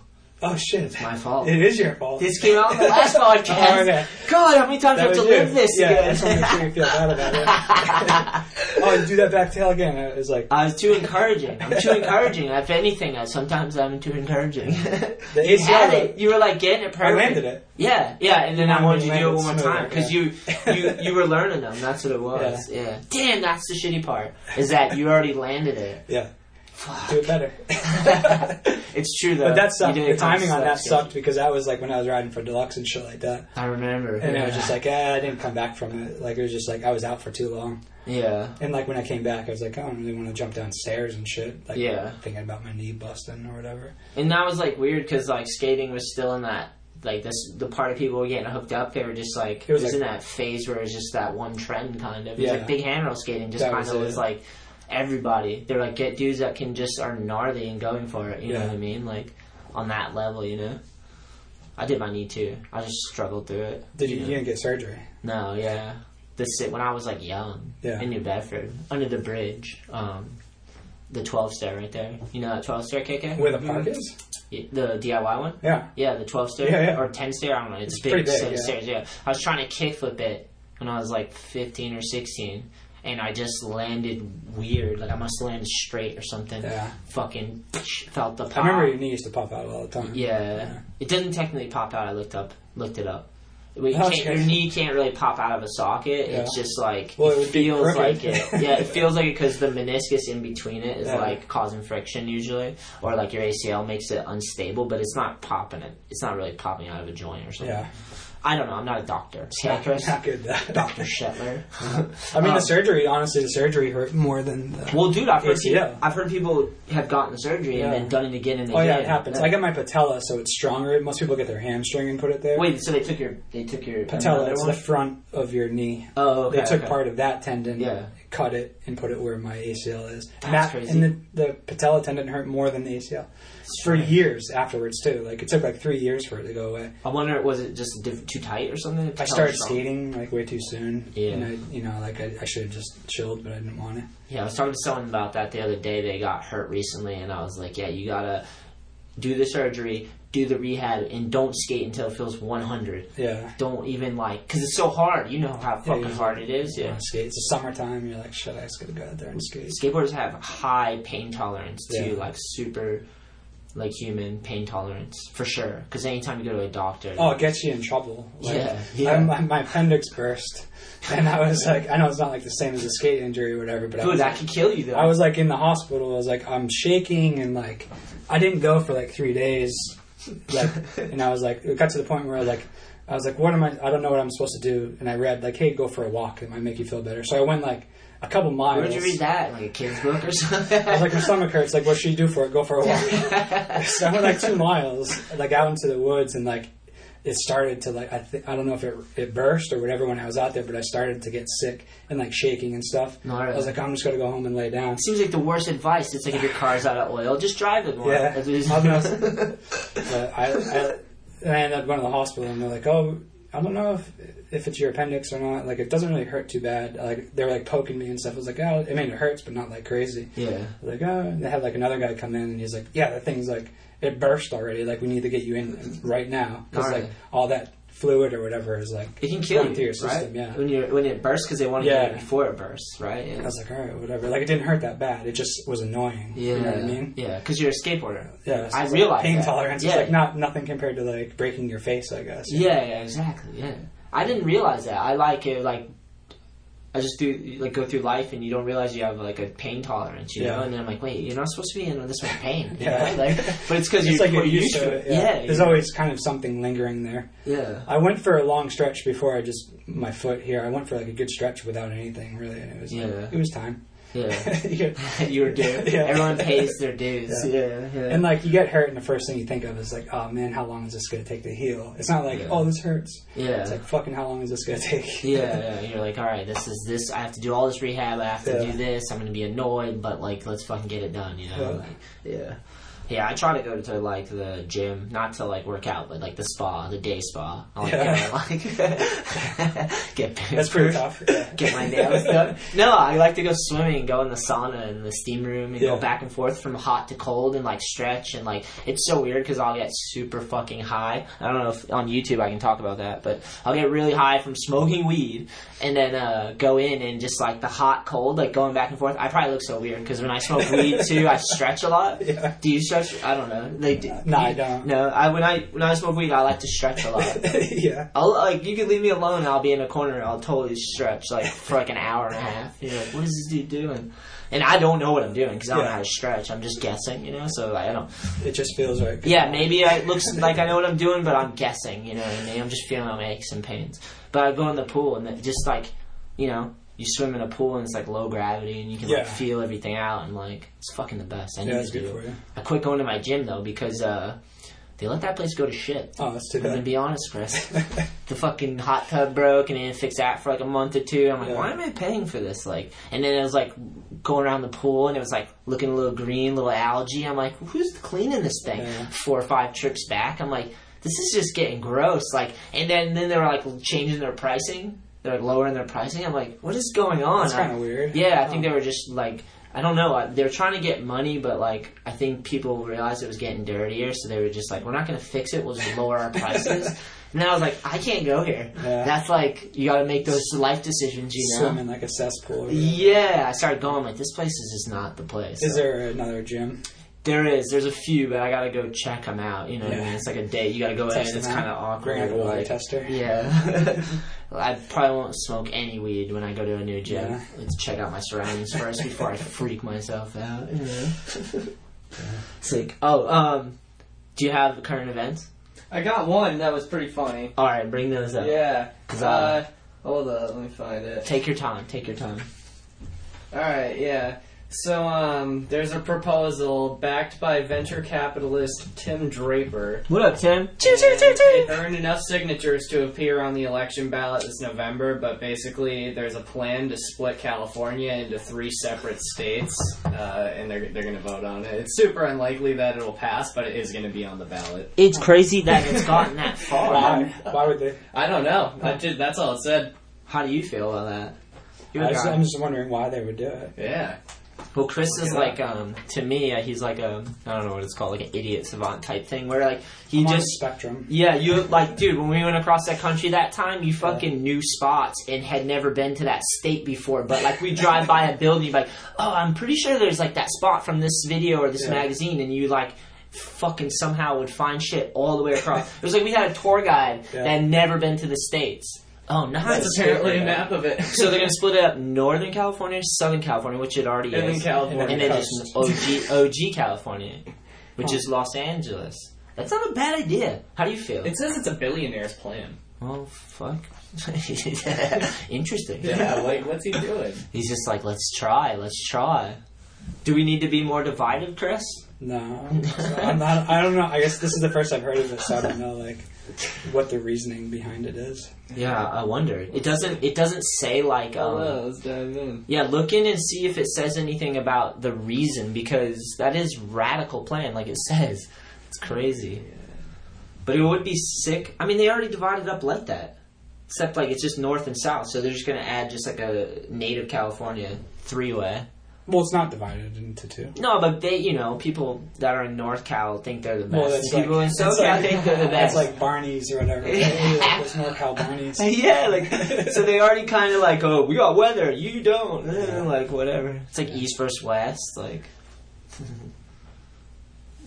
Oh shit! It's my fault. It is your fault. This came out in the last podcast. Oh, okay. God, how many times do I have to was live this yeah, I again? to make you feel bad about it. oh, do that back tail again. It was like I was too encouraging. I'm too encouraging. If anything, I, sometimes I'm too encouraging. the you had it. You were like getting it perfect. I landed it. Yeah, yeah, and then I Now wanted you you to do it one more time because you, you you were learning them. That's what it was. Yeah. Damn, that's the shitty part. Is that you already landed it. Yeah. Do it better. It's true though. but that You sucked. The it kind of timing on that sucks, sucked because that was like when I was riding for deluxe and shit like that. I remember. And yeah. it was just like, eh, I didn't come back from it. Like it was just like I was out for too long. yeah. And like when I came back, I was like, I don't really want to jump downstairs and shit. Like Yeah. thinking about my knee busting or whatever. And that was like weird because like skating was still in that like this the part of people were getting hooked up. They were just like It was in like- that phase where it was just that one trend kind of. It was Yeah. like big handrail skating just That kind of it. was like everybody. They're like get dudes that can just are gnarly and going for it. You know what I mean? Like on that level, you know. I did my knee too. I just struggled through it. Did you, know? you didn't get surgery? No, yeah. The sit when I was like young Yeah. in New Bedford under the bridge, um, the twelve stair right there. You know that twelve stair KK? Where the park is? Yeah, The DIY one. Yeah. Yeah, the twelve stair Yeah, yeah. or ten stair. I don't know. It's, It's big, pretty big, yeah. stairs. Yeah, I was trying to kickflip it when I was like fifteen or sixteen, and I just landed weird. Like I must have landed straight or something. Yeah. Fucking felt the pop. I remember your knee used to pop out all the time. Yeah. It doesn't technically pop out. I looked up, looked it up. You oh, can't, your knee can't really pop out of a socket. Yeah. It's just like Well, it it feels like it. Yeah, it feels like it because the meniscus in between it is Yeah. like causing friction usually, or like your ACL makes it unstable. But it's not popping it. It's not really popping out of a joint or something. Yeah. I don't know. I'm not a doctor. Yeah, Not, good. Dr. Shetler. I mean, Um, the surgery. Honestly, the surgery hurt more than. The, Well, dude, I've heard, ACL. people, I've heard people have gotten the surgery and then done it again and Oh yeah, it happens. I got my patella, so it's stronger. Most people get their hamstring and put it there. Wait, so they took your they took your patella. another It's one? the front of your knee. Oh, okay. They took okay. part of that tendon, Yeah. Cut it, and put it where my ACL is. That's crazy. And the, the patella tendon hurt more than the ACL for years afterwards too. Like it took like three years for it to go away. I wonder, was it just diff- too tight or something? I started skating like way too soon. Yeah. And I, you know, like I, I should have just chilled, but I didn't want to. Yeah, I was talking to someone about that the other day. They got hurt recently, and I was like, "Yeah, you gotta do the surgery, do the rehab, and don't skate until it feels 100. Yeah. Don't even like, because it's so hard. You know how fucking you- hard it is. Yeah. skate. It's the summertime. You're like, shit, I just gotta go out there and skate. Skateboarders have high pain tolerance too, Yeah. like super, like human pain tolerance for sure. Because anytime you go to a doctor, Oh, it gets you in trouble. Like, Yeah, yeah. I, my, my appendix burst, and I was like, I know it's not like the same as a skate injury or whatever, but I dude, that like, could kill you though. I was like in the hospital. I was like, I'm shaking, and like, I didn't go for like three days. Like, and I was like, it got to the point where I was like, I was like, what am I? I don't know what I'm supposed to do. And I read like, hey, go for a walk. It might make you feel better. So I went like a couple miles. Where'd you read that? Like a kid's book or something? I was like, my stomach hurts. Like, what should you do for it? Go for a walk. so I went like two miles, like out into the woods, and like it started to like I th- I don't know if it it burst or whatever when I was out there, but I started to get sick and like shaking and stuff. No, I was like, I'm just gonna go home and lay down. Seems like the worst advice. It's like if your car's out of oil, just drive it more. Yeah, That's what it is. I'll be honest. but I, I, I ended up going to the hospital, and they're like, "Oh, I don't know if if it's your appendix or not. Like, it doesn't really hurt too bad. Like, they were like poking me and stuff. I was like, oh, I mean, it hurts, but not like crazy. Yeah. Like, oh, and they had like another guy come in, and he's like, yeah, the thing's like it burst already. Like, we need to get you in right now because like all that fluid or whatever is like It can kill you, through your right? system. Yeah. When you when it bursts because they want to Yeah. get it before it bursts, right? Yeah. I was like, all right, whatever. Like, it didn't hurt that bad. It just was annoying. yeah, You know what I mean? yeah, because you're a skateboarder. Yeah, so I realize like pain that. tolerance Yeah. is like not nothing compared to like breaking your face, I guess. Yeah, yeah, exactly. Yeah, I didn't realize that. I like it. Like, I just do like go through life and you don't realize you have like a pain tolerance, you know. And then I'm like, wait, you're not supposed to be in this much pain. Yeah. know? Like, but it's because It's you, like you're you're used to it. Yeah. There's always kind of something lingering there. yeah. I went for a long stretch before I just my foot here. I went for like a good stretch without anything really, and it was Yeah. it was time. Yeah. Yeah. you were due. Yeah. Everyone pays their dues. Yeah. Yeah, yeah. And like you get hurt, and the first thing you think of is like, oh man, how long is this gonna take to heal? It's not like, Yeah. oh, this hurts. yeah. It's like fucking, how long is this gonna take? yeah, yeah. You're like, all right, this is this. I have to do all this rehab. I have to Yeah. do this. I'm gonna be annoyed, but like, let's fucking get it done. You know? Yeah. Like, yeah. Yeah, I try to go to like the gym, not to like work out, but like the spa, the day spa. I like, Yeah. like get That's pretty tough. Yeah. Get my nails done. No, I like to go swimming, go in the sauna and the steam room, and go back and forth from hot to cold, and like stretch, and like it's so weird because I'll get super fucking high. I don't know if on YouTube I can talk about that, but I'll get really high from smoking weed, and then uh, go in and just like the hot cold, like going back and forth. I probably look so weird because when I smoke weed too, I stretch a lot. Yeah. Do you stretch? I don't know. Like, do, No, I don't. No, I when I when I smoke weed, I like to stretch a lot. yeah. I'll like you can leave me alone and I'll be in a corner and I'll totally stretch like for like an hour and a half. You're like, what is this dude doing? And I don't know what I'm doing because I don't know how to stretch. I'm just guessing, you know. So like, I don't. It just feels right. Yeah, maybe I- it looks like I know what I'm doing, but I'm guessing. You know what I mean? I'm just feeling my aches and pains. But I go in the pool and just like, you know, you swim in a pool and it's like low gravity and you can like feel everything out and like it's fucking the best. I need Yeah, it's to good do for it. you. I quit going to my gym though because uh, they let that place go to shit. Oh, that's too I'm gonna be honest, Chris. the fucking hot tub broke and they didn't fix that for like a month or two. I'm like, Yeah. why am I paying for this? Like, and then it was like going around the pool and it was like looking a little green, little algae. I'm like, who's cleaning this thing? Yeah. Four or five trips back, I'm like, this is just getting gross. Like, and then then they were like changing their pricing. They're lowering their pricing. I'm like, what is going on? That's kind of weird. yeah, I think they were just like I don't know. They were trying to get money, but like I think people realized it was getting dirtier, so they were just like, "We're not going to fix it. We'll just lower our prices." and then I was like, "I can't go here." Yeah. That's like you got to make those life decisions, you know. Swim in like a cesspool. Yeah, I started going like this place is just not the place. Is So- there another gym? There is. There's a few, but I gotta go check them out. You know what I mean? It's like a date. You gotta go in, Test and it's kind of awkward. Bring out a water like- tester. Yeah. I probably won't smoke any weed when I go to a new gym. Yeah. Let's check out my surroundings first before I freak myself out. You know? Sick. Oh, um, do you have current events? I got one that was pretty funny. All right, bring those up. Yeah. 'Cause, Uh, uh, hold up, let me find it. Take your time. Take your time. All right, yeah. So, um, there's a proposal backed by venture capitalist Tim Draper. What up, Tim? And It earned enough signatures to appear on the election ballot this November, but basically, there's a plan to split California into three separate states, uh, and they're they're going to vote on it. It's super unlikely that it'll pass, but it is going to be on the ballot. It's crazy that it's gotten that far. Why? Why would they? I don't know. That ju- that's all it said. How do you feel about that? You're I a just. I'm just wondering why they would do it. Yeah. Well, Chris is it like, um, to me, uh, he's like a, I don't know what it's called, like an idiot savant type thing, where like he I'm on the just, spectrum. yeah, you like, dude, when we went across that country that time, you fucking knew spots and had never been to that state before. But like, we drive by a building, like, oh, I'm pretty sure there's like that spot from this video or this Yeah. magazine, and you like. Fucking somehow would find shit all the way across. It was like we had a tour guide Yeah. that had never been to the states. Oh, nice. That's apparently a map of it. So they're gonna split it up: Northern California, Southern California, which it already And is, then California. and then coast. just OG, OG California, which is Los Angeles. That's not a bad idea. How do you feel? It says it's a billionaire's plan. oh fuck, interesting. Yeah, like what's he doing? He's just like, let's try, let's try. Do we need to be more divided, Chris? No, So I'm not. I don't know. I guess this is the first I've heard of it, so I don't know like what the reasoning behind it is. Yeah, I wonder. It doesn't. It doesn't say like. Um, let's dive in. Yeah, look in and see if it says anything about the reason because that is radical plan, like it says. It's crazy. But it would be sick. I mean, they already divided up like that, except like it's just north and south. So they're just gonna add just like a native California three way. Well, it's not divided into two. No, but they, you know, people that are in North Cal think they're the best. Well, that's people like, in it's SoCal like- think they're the best. like Barney's or whatever. There's NorCal Barney's. yeah, like so they already kind of like, oh, we got weather, you don't, Eh, like whatever. It's like East versus West, like.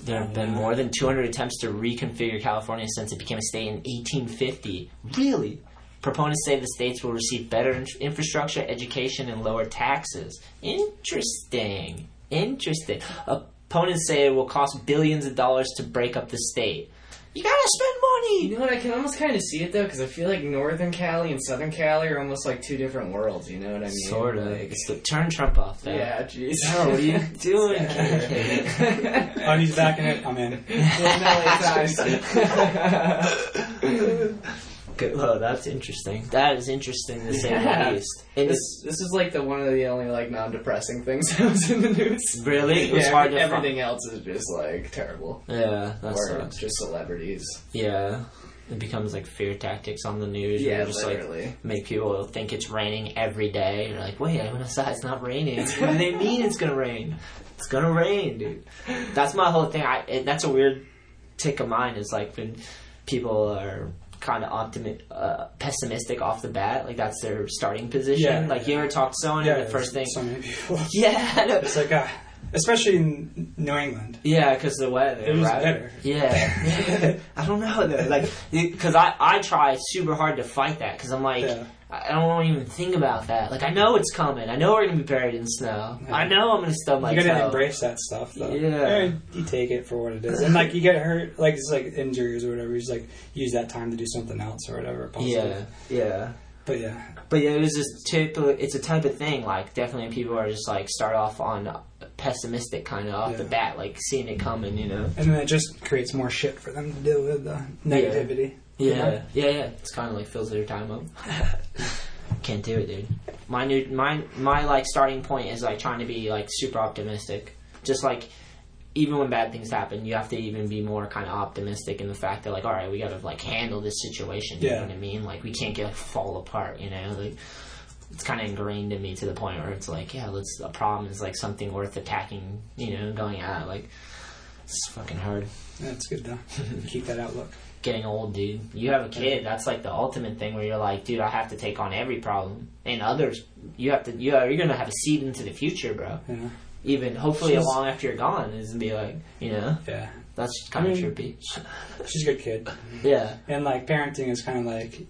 There have been more than 200 attempts to reconfigure California since it became a state in 1850. Really? Proponents say the states will receive better in- infrastructure, education, and lower taxes. Interesting. Interesting. Opponents say it will cost billions of dollars to break up the state. You gotta spend money! You know what? I can almost kind of see it though, because I feel like Northern Cali and Southern Cali are almost like two different worlds. You know what I mean? Sort of. Like, It's the, turn Trump off there. yeah, jeez. Oh, what are you doing, kid? Oh, he's backing it. I'm in. Good. Oh, well, that's interesting. That is interesting to say Yeah. the least. And This this is like the one of the only like non-depressing things that was in the news. really, it was yeah, hard to everything else is just like terrible. Yeah, that or sucks. just celebrities. Yeah, it becomes like fear tactics on the news. Yeah, you just like literally. make people think it's raining every day. You're like, wait, I went outside. It's not raining. what do they mean it's gonna rain? It's gonna rain, dude. That's my whole thing. I it, that's a weird tick of mine. Is like when people are kind of optimi- uh, pessimistic off the bat. Like that's their starting position. Yeah, like yeah. you ever talk to someone Yeah, and the first thing, so many people. yeah, I know. It's like, uh, especially in New England. Yeah, because the weather. It was right? better. Yeah, I don't know though. Like, because I I try super hard to fight that because I'm like. I don't want to even think about that. Like I know it's coming. I know we're gonna be buried in snow. Yeah. I know I'm gonna stub my you gotta toe. embrace that stuff, though. Yeah. And you take it for what it is, and like you get hurt, like it's like injuries or whatever. You just like use that time to do something else or whatever. Yeah, Positive. yeah. But yeah, But yeah, it was just typical. It's a type of thing. Like definitely, people are just like start off on pessimistic kind of off the bat, like seeing it coming. You know. and then it just creates more shit for them to deal with the negativity. You Yeah, know? yeah, yeah. It's kind of like fills their time up. Can't do it, dude. My new, my, my like starting point is like trying to be like super optimistic. Just like even when bad things happen, you have to even be more kind of optimistic in the fact that like, all right, we got to like handle this situation. You Yeah. know what I mean? Like we can't get like, fall apart. You know, like it's kind of ingrained in me to the point where it's like, yeah, let's. A problem is like something worth attacking. You know, going at like it's fucking hard That's good though. Keep that outlook. Getting old, dude. You have a kid. That's like the ultimate thing where you're like, dude, I have to take on every problem, and others. You have to. You are, you're gonna have a seed into the future, bro. Yeah. even hopefully She's- long after you're gone is be like, you know, Yeah, that's kind I of mean- trippy. she's a good kid. Yeah, And like parenting is kind of like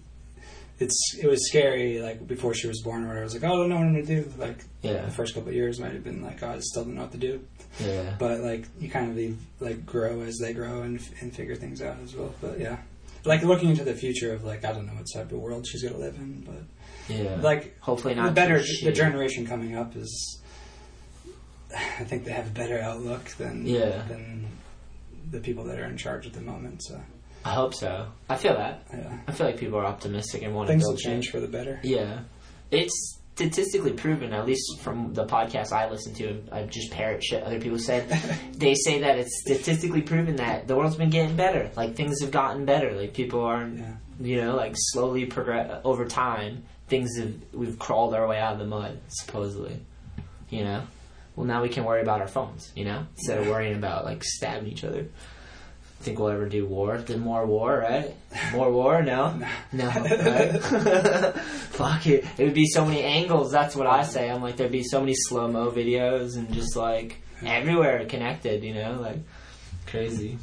it's it was scary like before she was born where I was like oh I don't know what I'm gonna do like yeah, the first couple of years might have been like oh I still don't know what to do yeah. but like you kind of leave, like grow as they grow and and figure things out as well but yeah like looking into the future of like I don't know what type of world she's gonna live in but Yeah. like hopefully not the better too the generation coming up is I think they have a better outlook than Yeah. than the people that are in charge at the moment so I hope so. I feel that. yeah I feel like people are optimistic and want to things build will change. change for the better Yeah, it's statistically proven, at least from the podcast I listen to. I just parrot shit other people said. they say that it's statistically proven that the world's been getting better. Like things have gotten better. Like people are, Yeah. you know, like slowly progress over time. Things have we've crawled our way out of the mud, supposedly. You know. Well, now we can worry about our phones. You know, instead of worrying about like stabbing each other. Think we'll ever do war? Then more war, right? More war? No, no. Right? Fuck it. It would be so many angles. That's what I say. I'm like, there'd be so many slow mo videos and just like everywhere connected. You know, like crazy.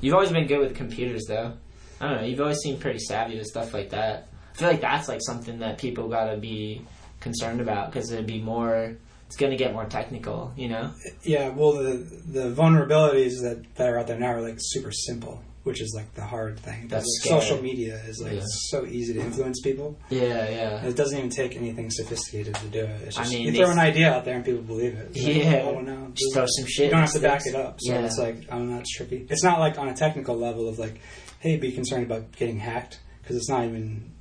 You've always been good with computers, though. I don't know. You've always seemed pretty savvy with stuff like that. I feel like that's like something that people gotta be concerned about because it'd be more. It's gonna get more technical. You know. Yeah, well, the the vulnerabilities that, that are out there now are like super simple, which is like the hard thing. That's Like, social media is like Yeah. so easy to influence people. Yeah, yeah. It doesn't even take anything sophisticated to do it. It's I mean, you throw an idea out there and people believe it. It's like, Yeah. oh, no, Just throw some shit. You don't have to back it up. So yeah. it's like, oh, no, it's tricky. It's not like on a technical level of like, hey, be concerned about getting hacked because it's not even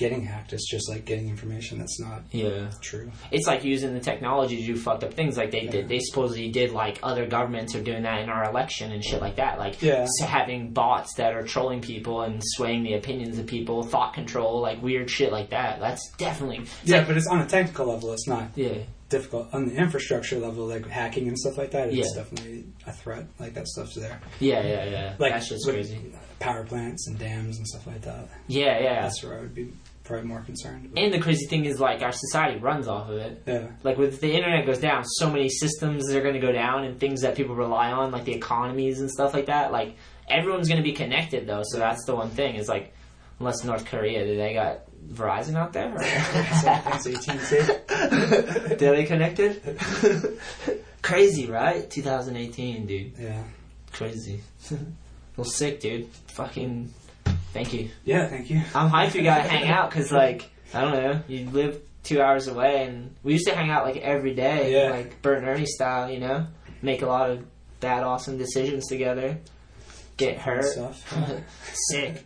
getting hacked. It's just like getting information that's not yeah. true. it's like using the technology to do fucked up things like they Yeah. did they supposedly did like other governments are doing that in our election and shit like that like Yeah. s- having bots that are trolling people and swaying the opinions of people thought control like weird shit like that that's definitely Yeah, like- but it's on a technical level. It's not yeah difficult on the infrastructure level, like hacking and stuff like that. It's Yeah. definitely a threat. Like that stuff's there. yeah yeah yeah Like that shit's with crazy Power plants and dams and stuff like that. yeah yeah That's where I would be probably more concerned. About. and the crazy thing is like our society runs off of it yeah, like with the internet goes down so many systems are going to go down and things that people rely on like the economies and stuff like that like everyone's going to be connected though so that's the one thing is like unless north korea do they got verizon out there or? Same AT&T. Are they connected? Crazy, right? 2018, dude. Yeah, Crazy. well, sick, dude. Fucking. Thank you. yeah. Thank you. I'm hyped we gotta hang out because, like, I don't know, you live two hours away, and we used to hang out like every day, Yeah. like Bert and Ernie style, you know? Make a lot of bad, awesome decisions together. Get hurt. Stuff. Sick.